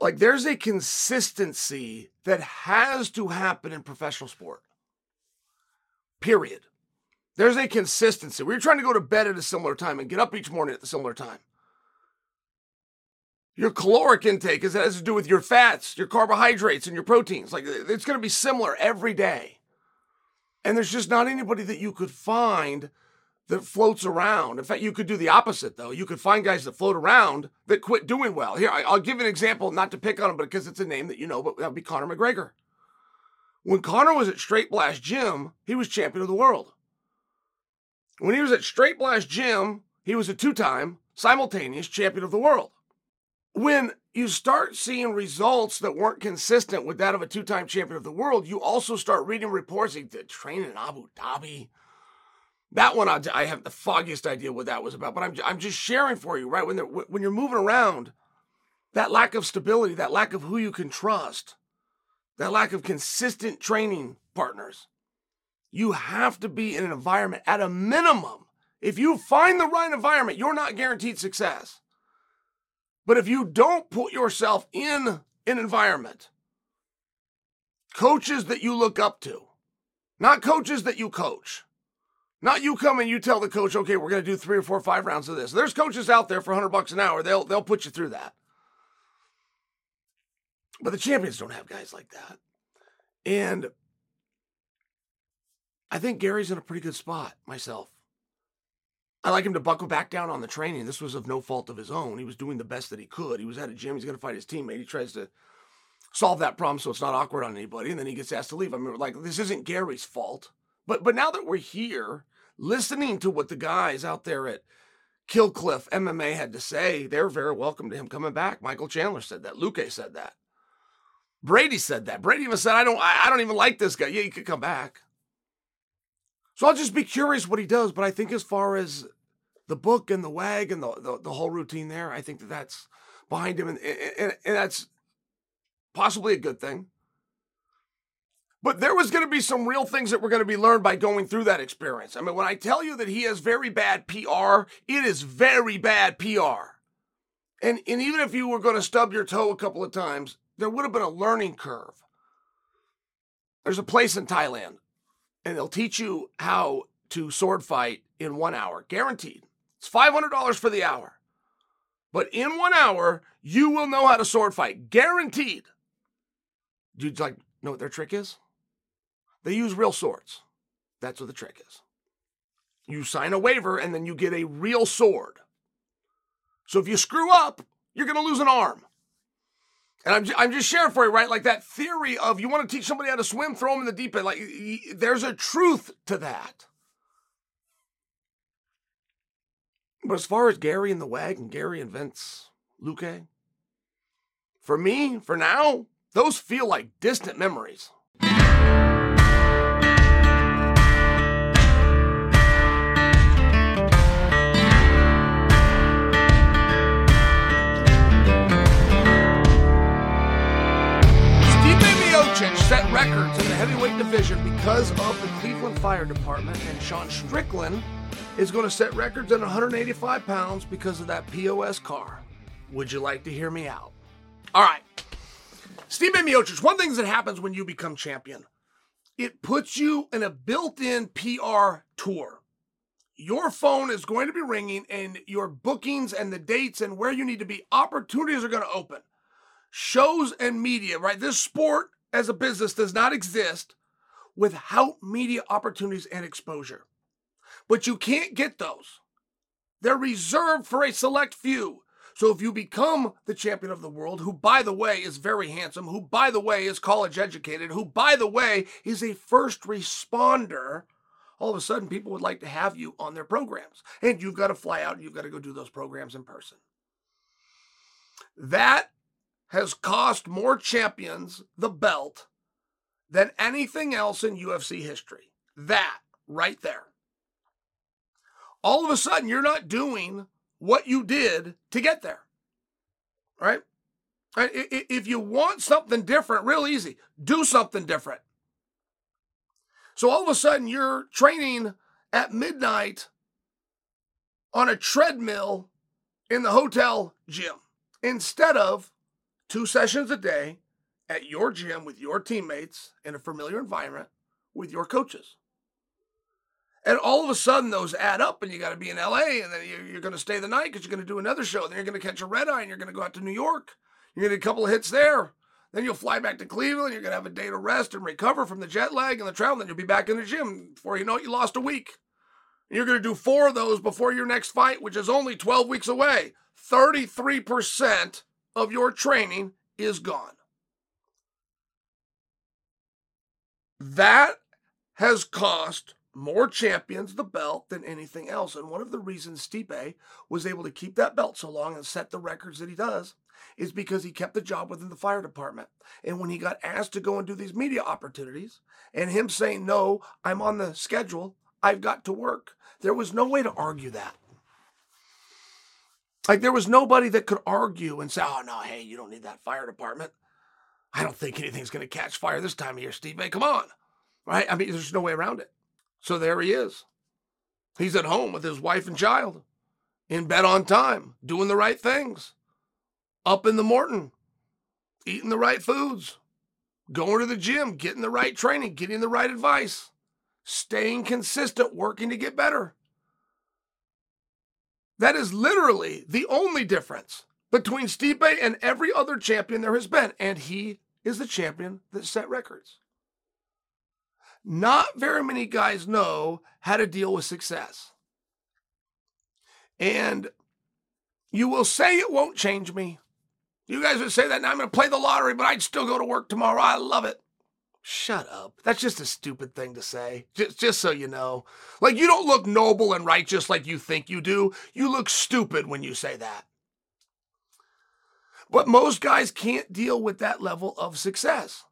like there's a consistency that has to happen in professional sport. Period. There's a consistency. We're trying to go to bed at a similar time and get up each morning at the similar time. Your caloric intake is, has to do with your fats, your carbohydrates, and your proteins. Like it's going to be similar every day. And there's just not anybody that you could find that floats around. In fact, you could do the opposite, though. You could find guys that float around that quit doing well. Here, I'll give an example, not to pick on him, but because it's a name that you know, but that would be Conor McGregor. When Conor was at Straight Blast Gym, he was champion of the world. When he was at Straight Blast Gym, he was a two time simultaneous champion of the world. When you start seeing results that weren't consistent with that of a two time champion of the world, you also start reading reports. that training in Abu Dhabi that one, I have the foggiest idea what that was about, but I'm, I'm just sharing for you, right? When, when you're moving around, that lack of stability, that lack of who you can trust, that lack of consistent training partners. You have to be in an environment at a minimum. If you find the right environment, you're not guaranteed success. But if you don't put yourself in an environment, coaches that you look up to, not coaches that you coach, not you come and you tell the coach, okay, we're going to do three or four, five rounds of this. There's coaches out there for 100 bucks an hour. They'll, they'll put you through that. But the champions don't have guys like that. And I think Garry's in a pretty good spot myself. I like him to buckle back down on the training. This was of no fault of his own. He was doing the best that he could. He was at a gym. He's going to fight his teammate. He tries to solve that problem so it's not awkward on anybody, and then he gets asked to leave. I mean, like this isn't Garry's fault. But but now that we're here, listening to what the guys out there at Kill Cliff MMA had to say, they're very welcome to him coming back. Michael Chandler said that. Luke said that. Brady said that. Brady even said, I don't I, I don't even like this guy. Yeah, he could come back. So I'll just be curious what he does. But I think as far as the book and the wag and the, the, the whole routine there, I think that that's behind him. And, and, and that's possibly a good thing. But there was going to be some real things that were going to be learned by going through that experience. I mean, when I tell you that he has very bad PR, it is very bad PR. And, and even if you were going to stub your toe a couple of times, there would have been a learning curve. There's a place in Thailand, and they'll teach you how to sword fight in one hour, guaranteed. It's $500 for the hour. But in one hour, you will know how to sword fight, guaranteed. You like know what their trick is? They use real swords. That's what the trick is. You sign a waiver and then you get a real sword. So if you screw up, you're going to lose an arm. And I'm, I'm just sharing for you, right? Like that theory of you want to teach somebody how to swim, throw them in the deep end. Like there's a truth to that. But as far as Garry and the WAG and Garry and Vince Luque, for me, for now, those feel like distant memories. Set records in the heavyweight division because of the Cleveland Fire Department, and Sean Strickland is going to set records at 185 pounds because of that POS car. Would you like to hear me out? All right. Stipe Miocic, one thing that happens when you become champion, it puts you in a built-in PR tour. Your phone is going to be ringing and your bookings and the dates and where you need to be, opportunities are going to open. Shows and media, right? This sport as a business does not exist without media opportunities and exposure. But you can't get those. They're reserved for a select few. So if you become the champion of the world, who by the way is very handsome, who by the way is college educated, who by the way is a first responder, all of a sudden people would like to have you on their programs. And you've got to fly out and you've got to go do those programs in person. That has cost more champions the belt than anything else in UFC history. That right there. All of a sudden, you're not doing what you did to get there. Right? If you want something different, real easy, do something different. So all of a sudden, you're training at midnight on a treadmill in the hotel gym instead of two sessions a day at your gym with your teammates in a familiar environment with your coaches. And all of a sudden, those add up, and you got to be in LA, and then you're, going to stay the night because you're going to do another show. Then you're going to catch a red eye, and you're going to go out to New York. You're going to get a couple of hits there. Then you'll fly back to Cleveland. You're going to have a day to rest and recover from the jet lag and the travel. Then you'll be back in the gym. Before you know it, you lost a week. And You're going to do four of those before your next fight, which is only 12 weeks away. 33% of your training is gone. That has cost more champions the belt than anything else. And one of the reasons Stipe was able to keep that belt so long and set the records that he does is because he kept the job within the fire department. And when he got asked to go and do these media opportunities, and him saying, No, I'm on the schedule, I've got to work, there was no way to argue that. Like there was nobody that could argue and say, oh, no, hey, you don't need that fire department. I don't think anything's going to catch fire this time of year, Steve May. Come on. Right? I mean, there's no way around it. So there he is. He's at home with his wife and child, in bed on time, doing the right things, up in the morning, eating the right foods, going to the gym, getting the right training, getting the right advice, staying consistent, working to get better. That is literally the only difference between Stipe and every other champion there has been. And he is the champion that set records. Not very many guys know how to deal with success. And you will say it won't change me. You guys would say that now I'm going to play the lottery, but I'd still go to work tomorrow. I love it. Shut up. That's just a stupid thing to say. Just, just so you know. Like, you don't look noble and righteous like you think you do. You look stupid when you say that. But most guys can't deal with that level of success.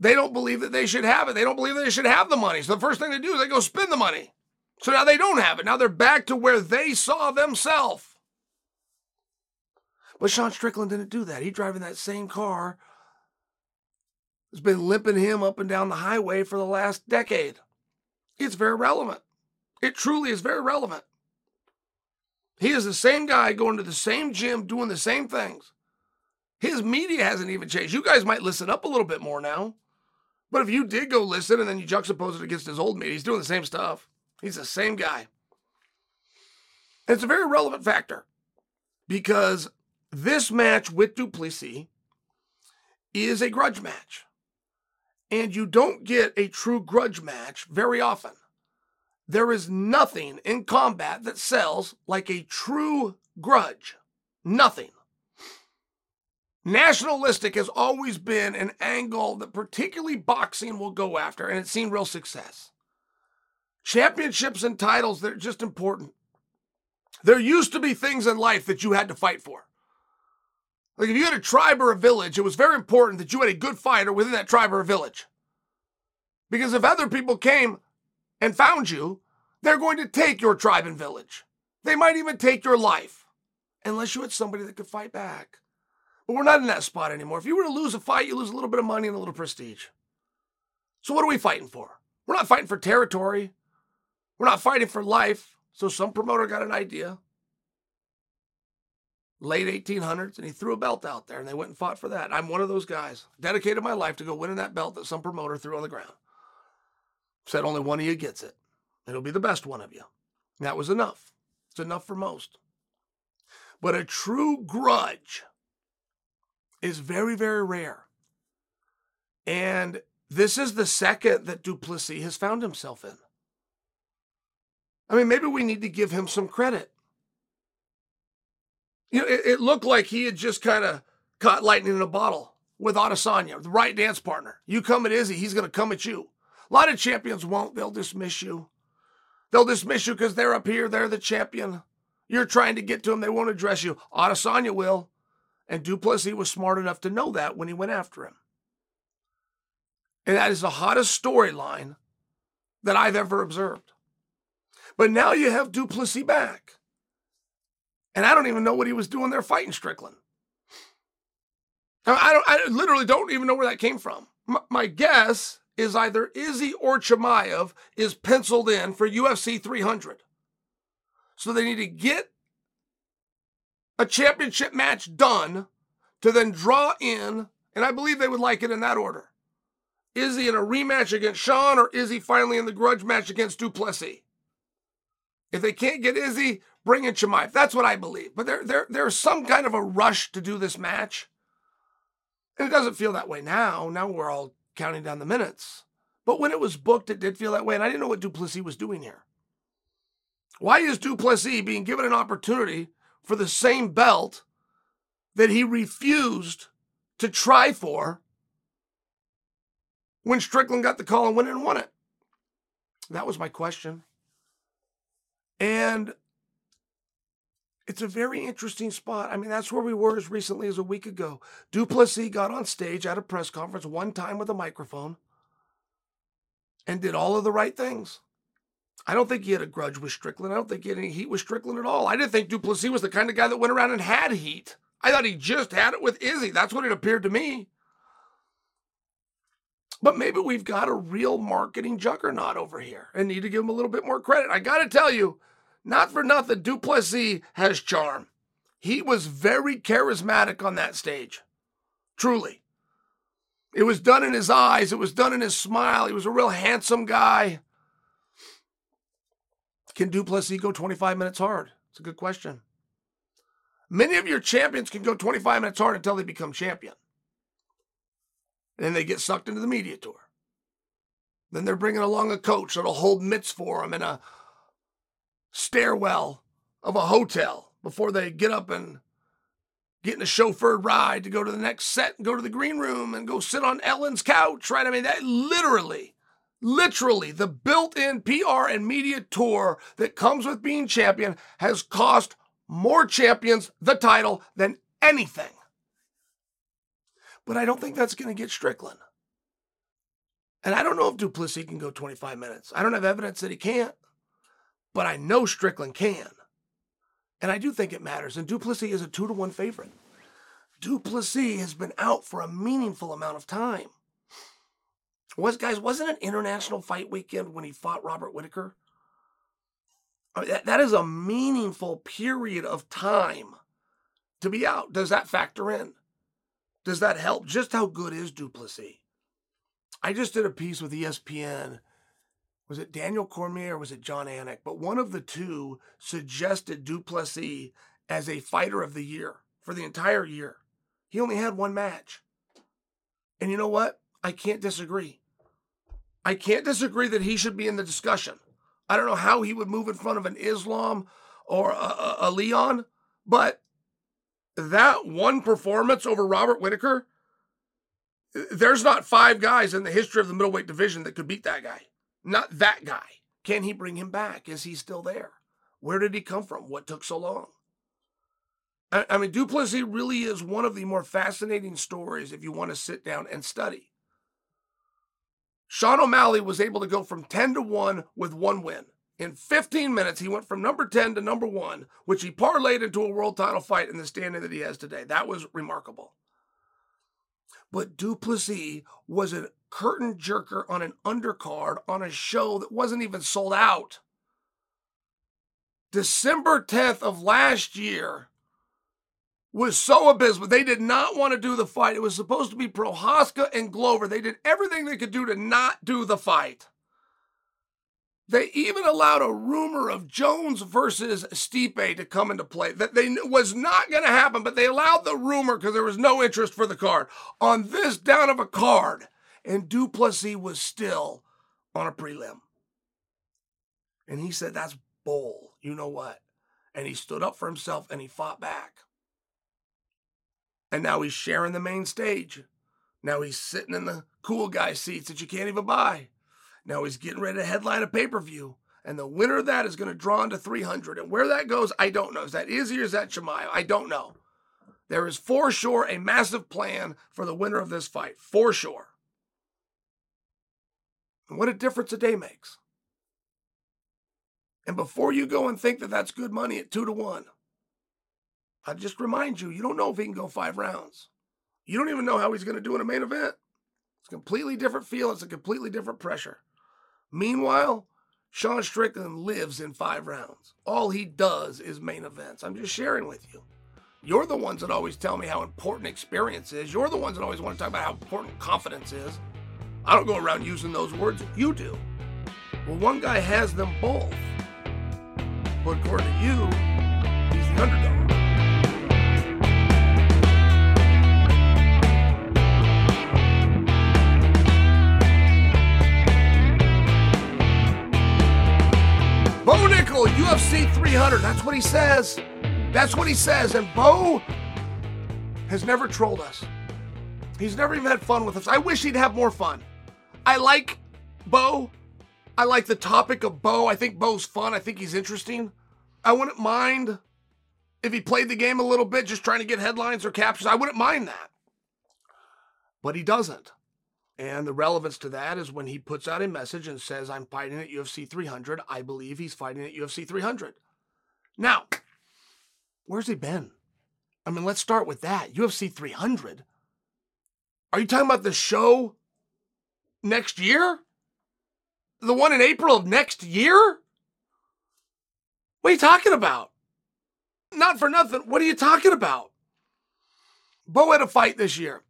They don't believe that they should have it. They don't believe they should have the money. So the first thing they do is they go spend the money. So now they don't have it. Now they're back to where they saw themselves. But Sean Strickland didn't do that. He driving that same car has been limping him up and down the highway for the last decade. It's very relevant. It truly is very relevant. He is the same guy going to the same gym, doing the same things. His media hasn't even changed. You guys might listen up a little bit more now. But if you did go listen and then you juxtapose it against his old media, he's doing the same stuff. He's the same guy. And it's a very relevant factor because this match with du Plessis is a grudge match. And you don't get a true grudge match very often. There is nothing in combat that sells like a true grudge. Nothing. Nationalistic has always been an angle that particularly boxing will go after, and it's seen real success. Championships and titles, they're just important. There used to be things in life that you had to fight for. Like if you had a tribe or a village, it was very important that you had a good fighter within that tribe or village. Because if other people came and found you, they're going to take your tribe and village. They might even take your life, unless you had somebody that could fight back. But we're not in that spot anymore. If you were to lose a fight, you lose a little bit of money and a little prestige. So what are we fighting for? We're not fighting for territory. We're not fighting for life. So some promoter got an idea late 1800s, and he threw a belt out there, and they went and fought for that. I'm one of those guys. Dedicated my life to go winning that belt that some promoter threw on the ground. Said only one of you gets it. It'll be the best one of you. And that was enough. It's enough for most. But a true grudge is very, very rare. And this is the second that du Plessis has found himself in. I mean, maybe we need to give him some credit. You know, it, it looked like he had just kind of caught lightning in a bottle with Adesanya, the right dance partner. You come at Izzy, he's going to come at you. A lot of champions won't. They'll dismiss you. They'll dismiss you because they're up here. They're the champion. You're trying to get to them. They won't address you. Adesanya will. And du Plessis was smart enough to know that when he went after him. And that is the hottest storyline that I've ever observed. But now you have du Plessis back. And I don't even know what he was doing there fighting Strickland. I don't. I literally don't even know where that came from. My, my guess is either Izzy or Chimaev is penciled in for UFC 300. So they need to get a championship match done to then draw in, and I believe they would like it in that order. Izzy in a rematch against Sean, or Izzy finally in the grudge match against Du Plessis? If they can't get Izzy, bring in Chimaev. That's what I believe. But there, there, there's some kind of a rush to do this match. And it doesn't feel that way now. Now we're all counting down the minutes. But when it was booked, it did feel that way. And I didn't know what du Plessis was doing here. Why is du Plessis being given an opportunity for the same belt that he refused to try for when Strickland got the call and went and won it? That was my question. And it's a very interesting spot. I mean, that's where we were as recently as a week ago. du Plessis got on stage at a press conference one time with a microphone and did all of the right things. I don't think he had a grudge with Strickland. I don't think he had any heat with Strickland at all. I didn't think Du Plessis was the kind of guy that went around and had heat. I thought he just had it with Izzy. That's what it appeared to me. But maybe we've got a real marketing juggernaut over here and need to give him a little bit more credit. I got to tell you, not for nothing, Du Plessis has charm. He was very charismatic on that stage. Truly. It was done in his eyes, it was done in his smile. He was a real handsome guy. Can Du Plessis go 25 minutes hard? It's a good question. Many of your champions can go 25 minutes hard until they become champion. And then they get sucked into the media tour. Then they're bringing along a coach that'll hold mitts for them and a stairwell of a hotel before they get up and get in a chauffeured ride to go to the next set and go to the green room and go sit on Ellen's couch, right? I mean, that literally, literally, the built in PR and media tour that comes with being champion has cost more champions the title than anything. But I don't think that's going to get Strickland. And I don't know if Du Plessis can go 25 minutes. I don't have evidence that he can't, but I know Strickland can. And I do think it matters. And Du Plessis is a two to one favorite. Du Plessis has been out for a meaningful amount of time. Was guys, wasn't an international fight weekend when he fought Robert Whittaker? I mean, that, that is a meaningful period of time to be out. Does that factor in? Does that help? Just how good is Du Plessis? I just did a piece with ESPN was it Daniel Cormier or was it Jon Anik? But one of the two suggested Du Plessis as a fighter of the year for the entire year. He only had one match. And you know what? I can't disagree. I can't disagree that he should be in the discussion. I don't know how he would move in front of an Islam or a, a, a Leon, but that one performance over Robert Whittaker, there's not five guys in the history of the middleweight division that could beat that guy. Not that guy. Can he bring him back? Is he still there? Where did he come from? What took so long? I, I mean, Du Plessis really is one of the more fascinating stories if you want to sit down and study. Sean O'Malley was able to go from 10 to 1 with one win. In 15 minutes, he went from number 10 to number 1, which he parlayed into a world title fight in the standing that he has today. That was remarkable. But Du Plessis was a curtain jerker on an undercard on a show that wasn't even sold out. December 10th of last year was so abysmal. They did not want to do the fight. It was supposed to be Prochazka and Glover. They did everything they could do to not do the fight. They even allowed a rumor of Jones versus Stipe to come into play that they was not going to happen, but they allowed the rumor because there was no interest for the card. On this down of a card, and Du Plessis was still on a prelim. And he said, That's bull. You know what? And he stood up for himself and he fought back. And now he's sharing the main stage. Now he's sitting in the cool guy seats that you can't even buy. Now he's getting ready to headline a pay per view. And the winner of that is going to draw into 300. And where that goes, I don't know. Is that Izzy or is that Chimaev? I don't know. There is for sure a massive plan for the winner of this fight. For sure. And what a difference a day makes. And before you go and think that that's good money at two to one, I just remind you, you don't know if he can go five rounds. You don't even know how he's going to do in a main event. It's a completely different feel. It's a completely different pressure. Meanwhile, Sean Strickland lives in five rounds. All he does is main events. I'm just sharing with you. You're the ones that always tell me how important experience is. You're the ones that always want to talk about how important confidence is. I don't go around using those words. You do. Well, one guy has them both. But according to you, he's the underdog. Bo Nickal, UFC 300. That's what he says. That's what he says. And Bo has never trolled us. He's never even had fun with us. I wish he'd have more fun. I like Bo. I like the topic of Bo. I think Bo's fun. I think he's interesting. I wouldn't mind if he played the game a little bit, just trying to get headlines or captions. I wouldn't mind that. But he doesn't. And the relevance to that is when he puts out a message and says, I'm fighting at UFC 300, I believe he's fighting at UFC 300. Now, where's he been? I mean, let's start with that. UFC 300. Are you talking about the show next year? The one in April of next year? What are you talking about? Not for nothing. What are you talking about? Bo had a fight this year,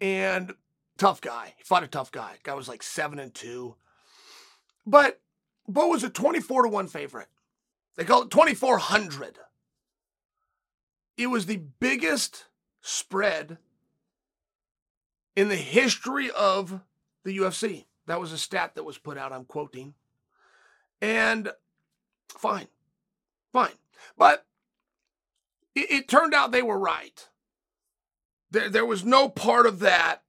and tough guy. He fought a tough guy. Guy was like seven and two, but Bo was a twenty-four to one favorite. They call it twenty-four hundred. It was the biggest spread in the history of the UFC. That was a stat that was put out. I'm quoting, and fine, fine, but it, it turned out they were right. There, there was no part of that.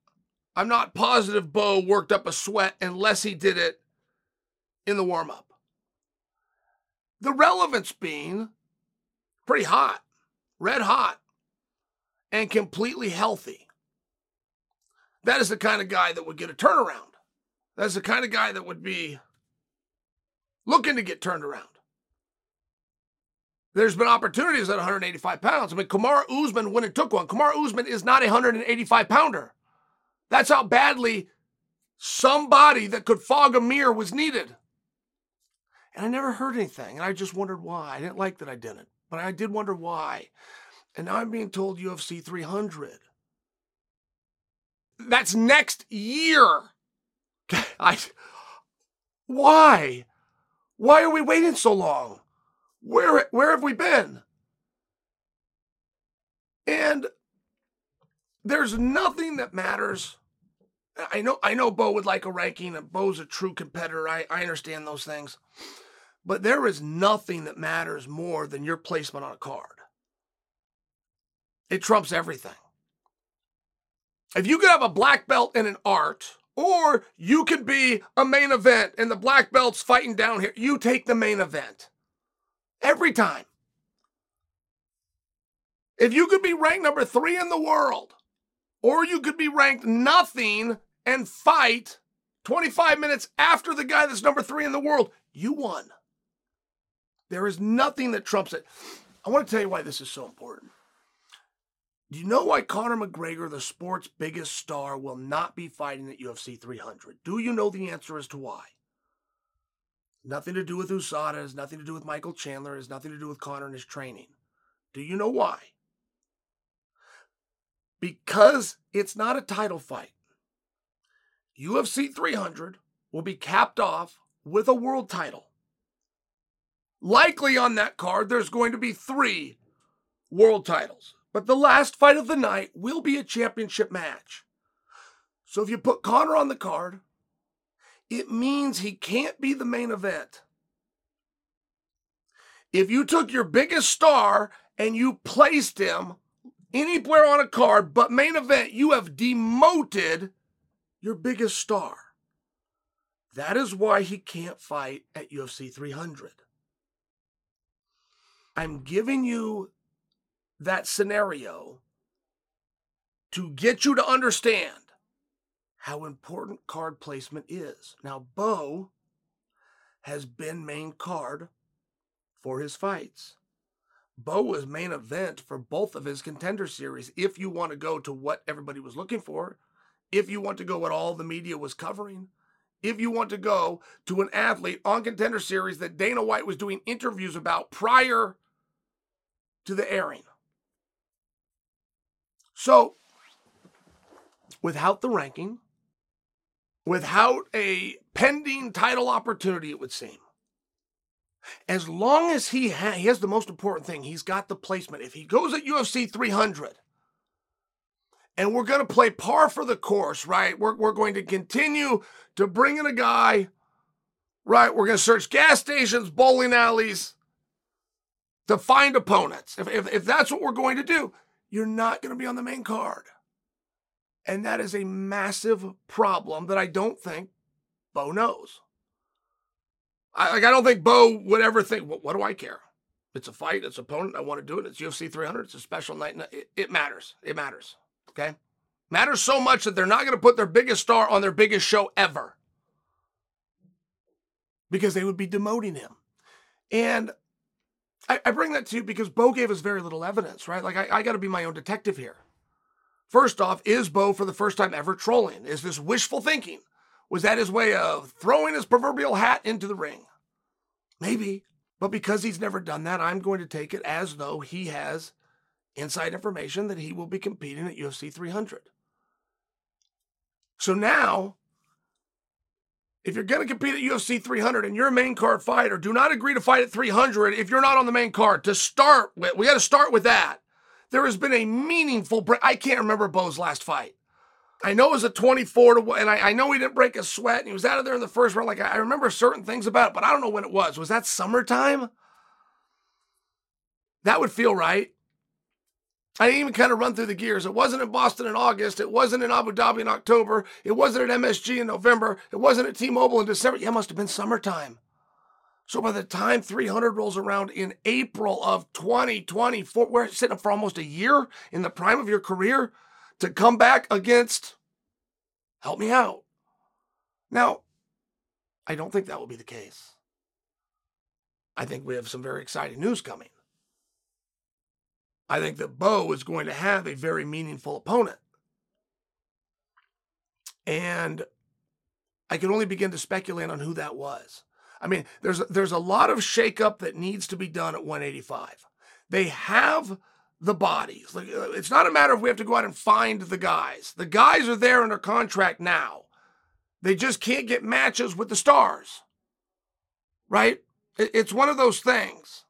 I'm not positive Bo worked up a sweat unless he did it in the warm up. The relevance being pretty hot, red hot, and completely healthy. That is the kind of guy that would get a turnaround. That's the kind of guy that would be looking to get turned around. There's been opportunities at 185 pounds. I mean, Kamaru Usman when it took one. Kamaru Usman is not a 185 pounder. That's how badly somebody that could fog a mirror was needed. And I never heard anything, and I just wondered why. I didn't like that I didn't, but I did wonder why. And now I'm being told UFC 300. That's next year. I why? Why are we waiting so long? Where where have we been? And there's nothing that matters. I know I know Bo would like a ranking, and Bo's a true competitor. I, I understand those things. But there is nothing that matters more than your placement on a card. It trumps everything. If you could have a black belt in an art, or you could be a main event and the black belt's fighting down here, you take the main event. Every time. If you could be ranked number three in the world, or you could be ranked nothing and fight 25 minutes after the guy that's number three in the world, you won. There is nothing that trumps it. I want to tell you why this is so important. Do you know why Conor McGregor, the sport's biggest star, will not be fighting at UFC 300? Do you know the answer as to why? Nothing to do with USADA, has nothing to do with Michael Chandler, has nothing to do with Conor and his training. Do you know why? Because it's not a title fight. UFC 300 will be capped off with a world title. Likely on that card, there's going to be three world titles. But the last fight of the night will be a championship match. So if you put Conor on the card, it means he can't be the main event. If you took your biggest star and you placed him anywhere on a card but main event, you have demoted your biggest star. That is why he can't fight at UFC 300. I'm giving you that scenario to get you to understand how important card placement is. Now, Bo has been main card for his fights. Bo was main event for both of his contender series. If you want to go to what everybody was looking for, if you want to go what all the media was covering, if you want to go to an athlete on contender series that Dana White was doing interviews about prior to the airing. So, without the ranking, without a pending title opportunity, it would seem. As long as he, ha- he has the most important thing, he's got the placement. If he goes at UFC 300, and we're going to play par for the course, right? We're, we're going to continue to bring in a guy, right? We're going to search gas stations, bowling alleys to find opponents. If, if, if that's what we're going to do, you're not going to be on the main card. And that is a massive problem that I don't think Bo knows. I, like, I don't think Bo would ever think, what, what do I care? It's a fight, it's opponent. I want to do it. It's UFC 300. It's a special night. It, it matters. It matters. Okay. Matters so much that they're not going to put their biggest star on their biggest show ever because they would be demoting him. And I, I bring that to you because Bo gave us very little evidence, right? Like, I, I got to be my own detective here. First off, is Bo for the first time ever trolling? Is this wishful thinking? Was that his way of throwing his proverbial hat into the ring? Maybe. But because he's never done that, I'm going to take it as though he has inside information that he will be competing at UFC 300. So now, if you're going to compete at UFC 300 and you're a main card fighter, do not agree to fight at 300 if you're not on the main card. To start with, we got to start with that. There has been a meaningful break. I can't remember Bo's last fight. I know it was a 24 to 1, and I, I, know he didn't break a sweat, and he was out of there in the first round. Like, I remember certain things about it, but I don't know when it was. Was that summertime? That would feel right. I didn't even kind of run through the gears. It wasn't in Boston in August. It wasn't in Abu Dhabi in October. It wasn't at MSG in November. It wasn't at T Mobile in December. Yeah, it must have been summertime. So by the time 300 rolls around in April of 2024, we're sitting for almost a year in the prime of your career to come back against, help me out. Now, I don't think that will be the case. I think we have some very exciting news coming. I think that Bo is going to have a very meaningful opponent. And I can only begin to speculate on who that was. I mean, there's there's a lot of shakeup that needs to be done at 185. They have the bodies. Uh, it's not a matter of we have to go out and find the guys. The guys are there under contract now. They just can't get matches with the stars. Right? It's one of those things.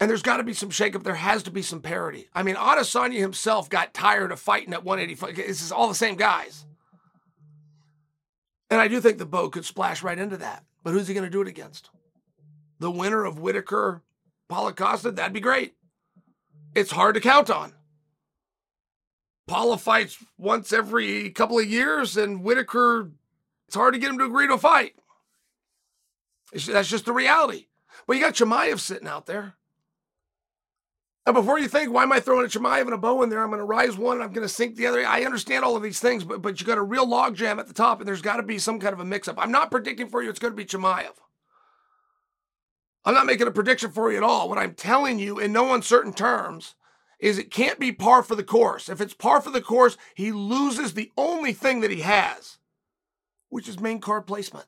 And there's got to be some shakeup. There has to be some parity. I mean, Adesanya himself got tired of fighting at 185. This is all the same guys. And I do think the Bo could splash right into that. But who's he going to do it against? The winner of Whittaker, Paulo Costa? That'd be great. It's hard to count on. Paulo fights once every couple of years, and Whittaker, it's hard to get him to agree to a fight. It's, that's just the reality. But you got Chimaev sitting out there. And before you think, why am I throwing a Chimaev and a Bo in there? I'm going to rise one and I'm going to sink the other. I understand all of these things, but but you got a real logjam at the top, and there's got to be some kind of a mix-up. I'm not predicting for you it's going to be Chimaev. I'm not making a prediction for you at all. What I'm telling you in no uncertain terms is it can't be par for the course. If it's par for the course, he loses the only thing that he has, which is main card placement.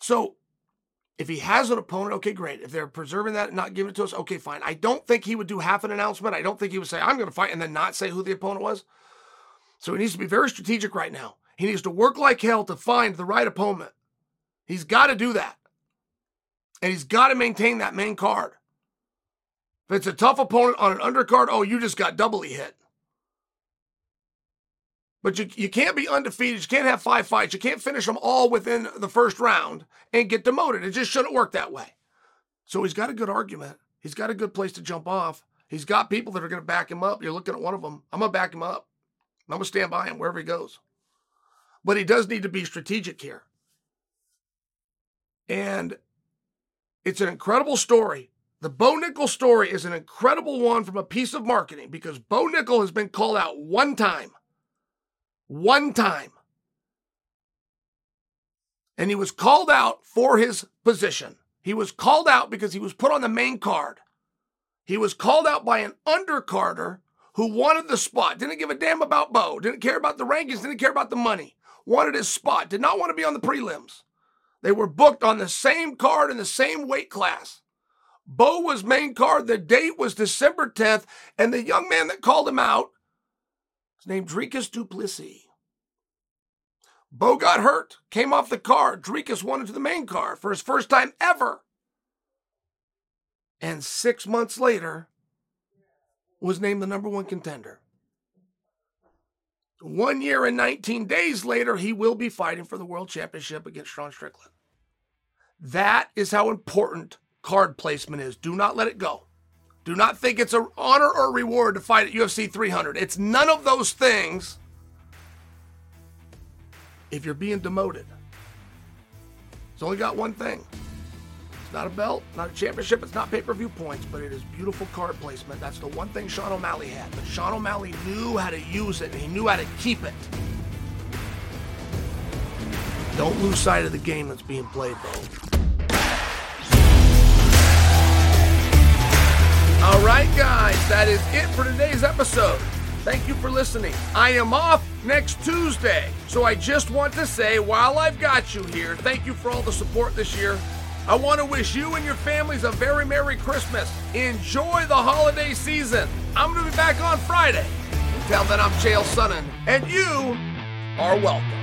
So if he has an opponent, okay, great. If they're preserving that and not giving it to us, okay, fine. I don't think he would do half an announcement. I don't think he would say, I'm going to fight, and then not say who the opponent was. So he needs to be very strategic right now. He needs to work like hell to find the right opponent. He's got to do that. And he's got to maintain that main card. If it's a tough opponent on an undercard, oh, you just got doubly hit. But you, you can't be undefeated. You can't have five fights. You can't finish them all within the first round and get demoted. It just shouldn't work that way. So he's got a good argument. He's got a good place to jump off. He's got people that are going to back him up. You're looking at one of them. I'm going to back him up. I'm going to stand by him wherever he goes. But he does need to be strategic here. And it's an incredible story. The Bo Nickal story is an incredible one from a piece of marketing because Bo Nickal has been called out one time one time. And he was called out for his position. He was called out because he was put on the main card. He was called out by an undercarder who wanted the spot, didn't give a damn about Bo, didn't care about the rankings, didn't care about the money, wanted his spot, did not want to be on the prelims. They were booked on the same card in the same weight class. Bo was main card. The date was December 10th, and the young man that called him out his name Dricus Du Plessis. Bo got hurt, came off the car. Dricus went into the main car for his first time ever. And six months later, was named the number one contender. One year and 19 days later, he will be fighting for the world championship against Sean Strickland. That is how important card placement is. Do not let it go. Do not think it's an honor or reward to fight at UFC 300. It's none of those things if you're being demoted. It's only got one thing It's not a belt, not a championship, it's not pay per view points, but it is beautiful card placement. That's the one thing Sean O'Malley had. But Sean O'Malley knew how to use it and he knew how to keep it. Don't lose sight of the game that's being played, though. All right, guys, that is it for today's episode. Thank you for listening. I am off next Tuesday, so I just want to say while I've got you here, thank you for all the support this year. I want to wish you and your families a very Merry Christmas. Enjoy the holiday season. I'm going to be back on Friday. Until then, I'm Chael Sonnen, and you are welcome.